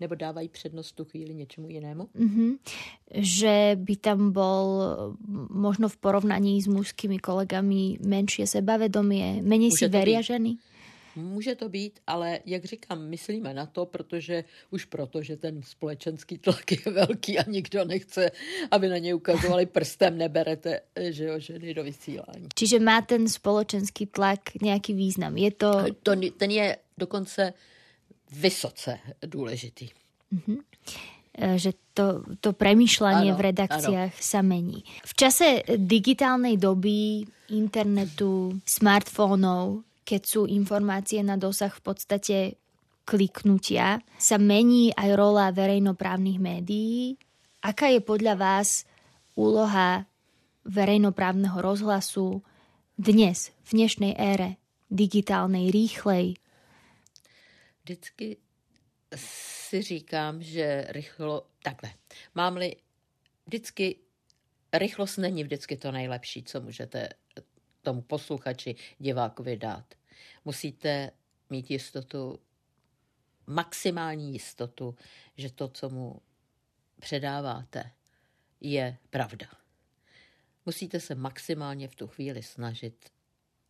S2: nebo dávají přednost tu chvíli něčemu jinému?
S1: Mm-hmm. Že by tam bol možno v porovnaní s mužskými kolegami menšie sebavedomie, menej si veria ženy?
S2: Může to být, ale jak říkám, myslíme na to, protože už proto, že ten společenský tlak je velký a nikdo nechce, aby na ně ukazovali prstem, neberete že jo, ženy do vysílání.
S1: Čiže má ten společenský tlak nějaký význam? Je to...
S2: to ten je dokonce vysoce důležitý.
S1: Mm-hmm že to, to premýšľanie ano, v redakciách ano. sa mení. V čase digitálnej doby, internetu, smartfónov, keď sú informácie na dosah v podstate kliknutia, sa mení aj rola verejnoprávnych médií. Aká je podľa vás úloha verejnoprávneho rozhlasu dnes, v dnešnej ére, digitálnej, rýchlej?
S2: Vždycky si říkám, že rychlo, takhle, mám-li vždycky, rychlost není vždycky to nejlepší, co můžete tomu posluchači, divákovi dát. Musíte mít jistotu, maximální jistotu, že to, co mu předáváte, je pravda. Musíte se maximálně v tu chvíli snažit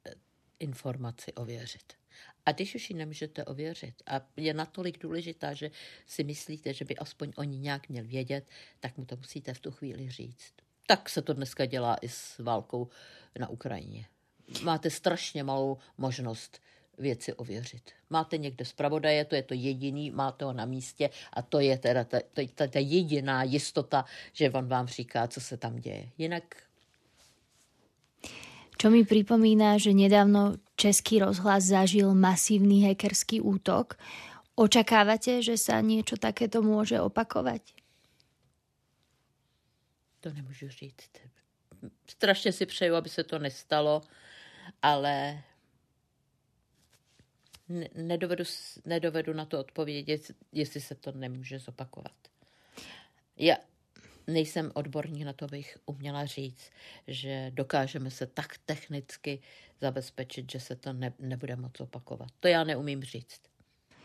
S2: eh, informaci ověřit. A když už ji nemůžete ověřit a je natolik důležitá, že si myslíte, že by aspoň oni nějak měl vědět, tak mu to musíte v tu chvíli říct. Tak se to dneska dělá i s válkou na Ukrajině. Máte strašně malou možnost věci ověřit. Máte někde zpravodaje, to je to jediný, máte ho na místě a to je teda ta, ta, ta, ta jediná jistota, že on vám říká, co se tam děje. Jinak
S1: Čo mi pripomína, že nedávno Český rozhlas zažil masívny hackerský útok. Očakávate, že sa niečo takéto môže opakovať?
S2: To nemůžu říct. Strašně si přeju, aby se to nestalo, ale nedovedu, nedovedu na to odpovědět, jestli se to nemůže zopakovat. Já nejsem odborník na to, bych uměla říct, že dokážeme se tak technicky zabezpečit, že se to ne, nebude moc opakovat. To já neumím říct.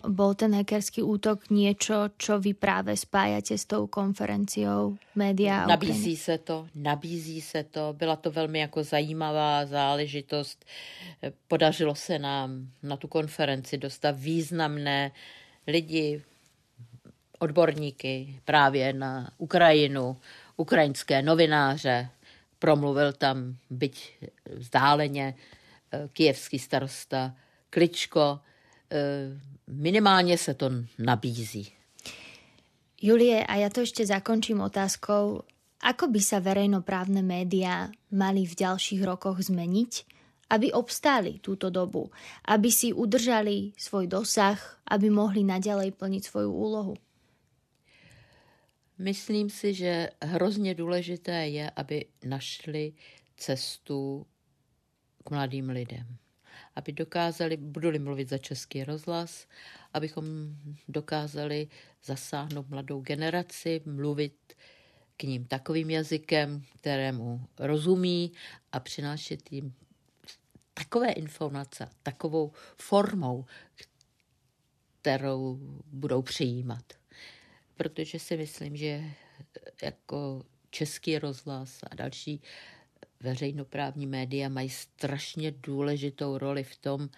S1: Bol ten hackerský útok niečo, čo vy práve spájate s tou konferenciou média?
S2: Nabízí se to, nabízí se to. Byla to velmi jako zajímavá záležitost. Podařilo se nám na tu konferenci dostat významné lidi, odborníky právě na Ukrajinu, ukrajinské novináře. Promluvil tam, byť vzdáleně, eh, kijevský starosta Kličko, eh, minimálně se to nabízí.
S1: Julie, a ja to ešte zakončím otázkou, ako by sa verejnoprávne médiá mali v ďalších rokoch zmeniť, aby obstáli túto dobu, aby si udržali svoj dosah, aby mohli naďalej plniť svoju úlohu?
S2: Myslím si, že hrozně důležité je, aby našli cestu k mladým lidem aby dokázali, budu-li mluvit za český rozhlas, abychom dokázali zasáhnout mladou generaci, mluvit k ním takovým jazykem, kterému rozumí a přinášet jim takové informace, takovou formou, kterou budou přijímat. Protože si myslím, že jako český rozhlas a další veřejnoprávní média mají strašně důležitou roli v tom,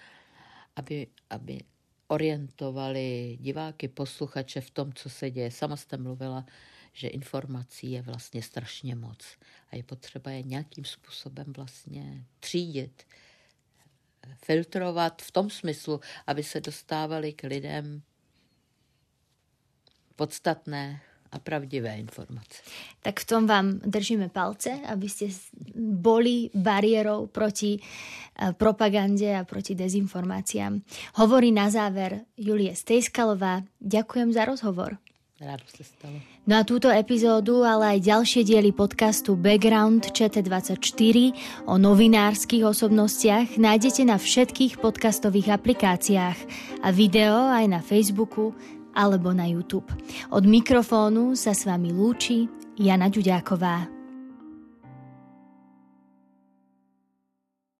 S2: aby, aby orientovali diváky, posluchače v tom, co se děje. Sama jste mluvila, že informací je vlastně strašně moc a je potřeba je nějakým způsobem vlastně třídit, filtrovat v tom smyslu, aby se dostávali k lidem podstatné a pravdivé informace.
S1: Tak v tom vám držíme palce, aby ste boli bariérou proti eh, propagande a proti dezinformáciám. Hovorí na záver Julie Stejskalová. Ďakujem za rozhovor.
S2: Rádo sa stalo.
S1: No a túto epizódu, ale aj ďalšie diely podcastu Background ČT24 o novinárskych osobnostiach nájdete na všetkých podcastových aplikáciách a video aj na Facebooku alebo na YouTube. Od mikrofónu sa s vami lúči Jana Ďuďáková.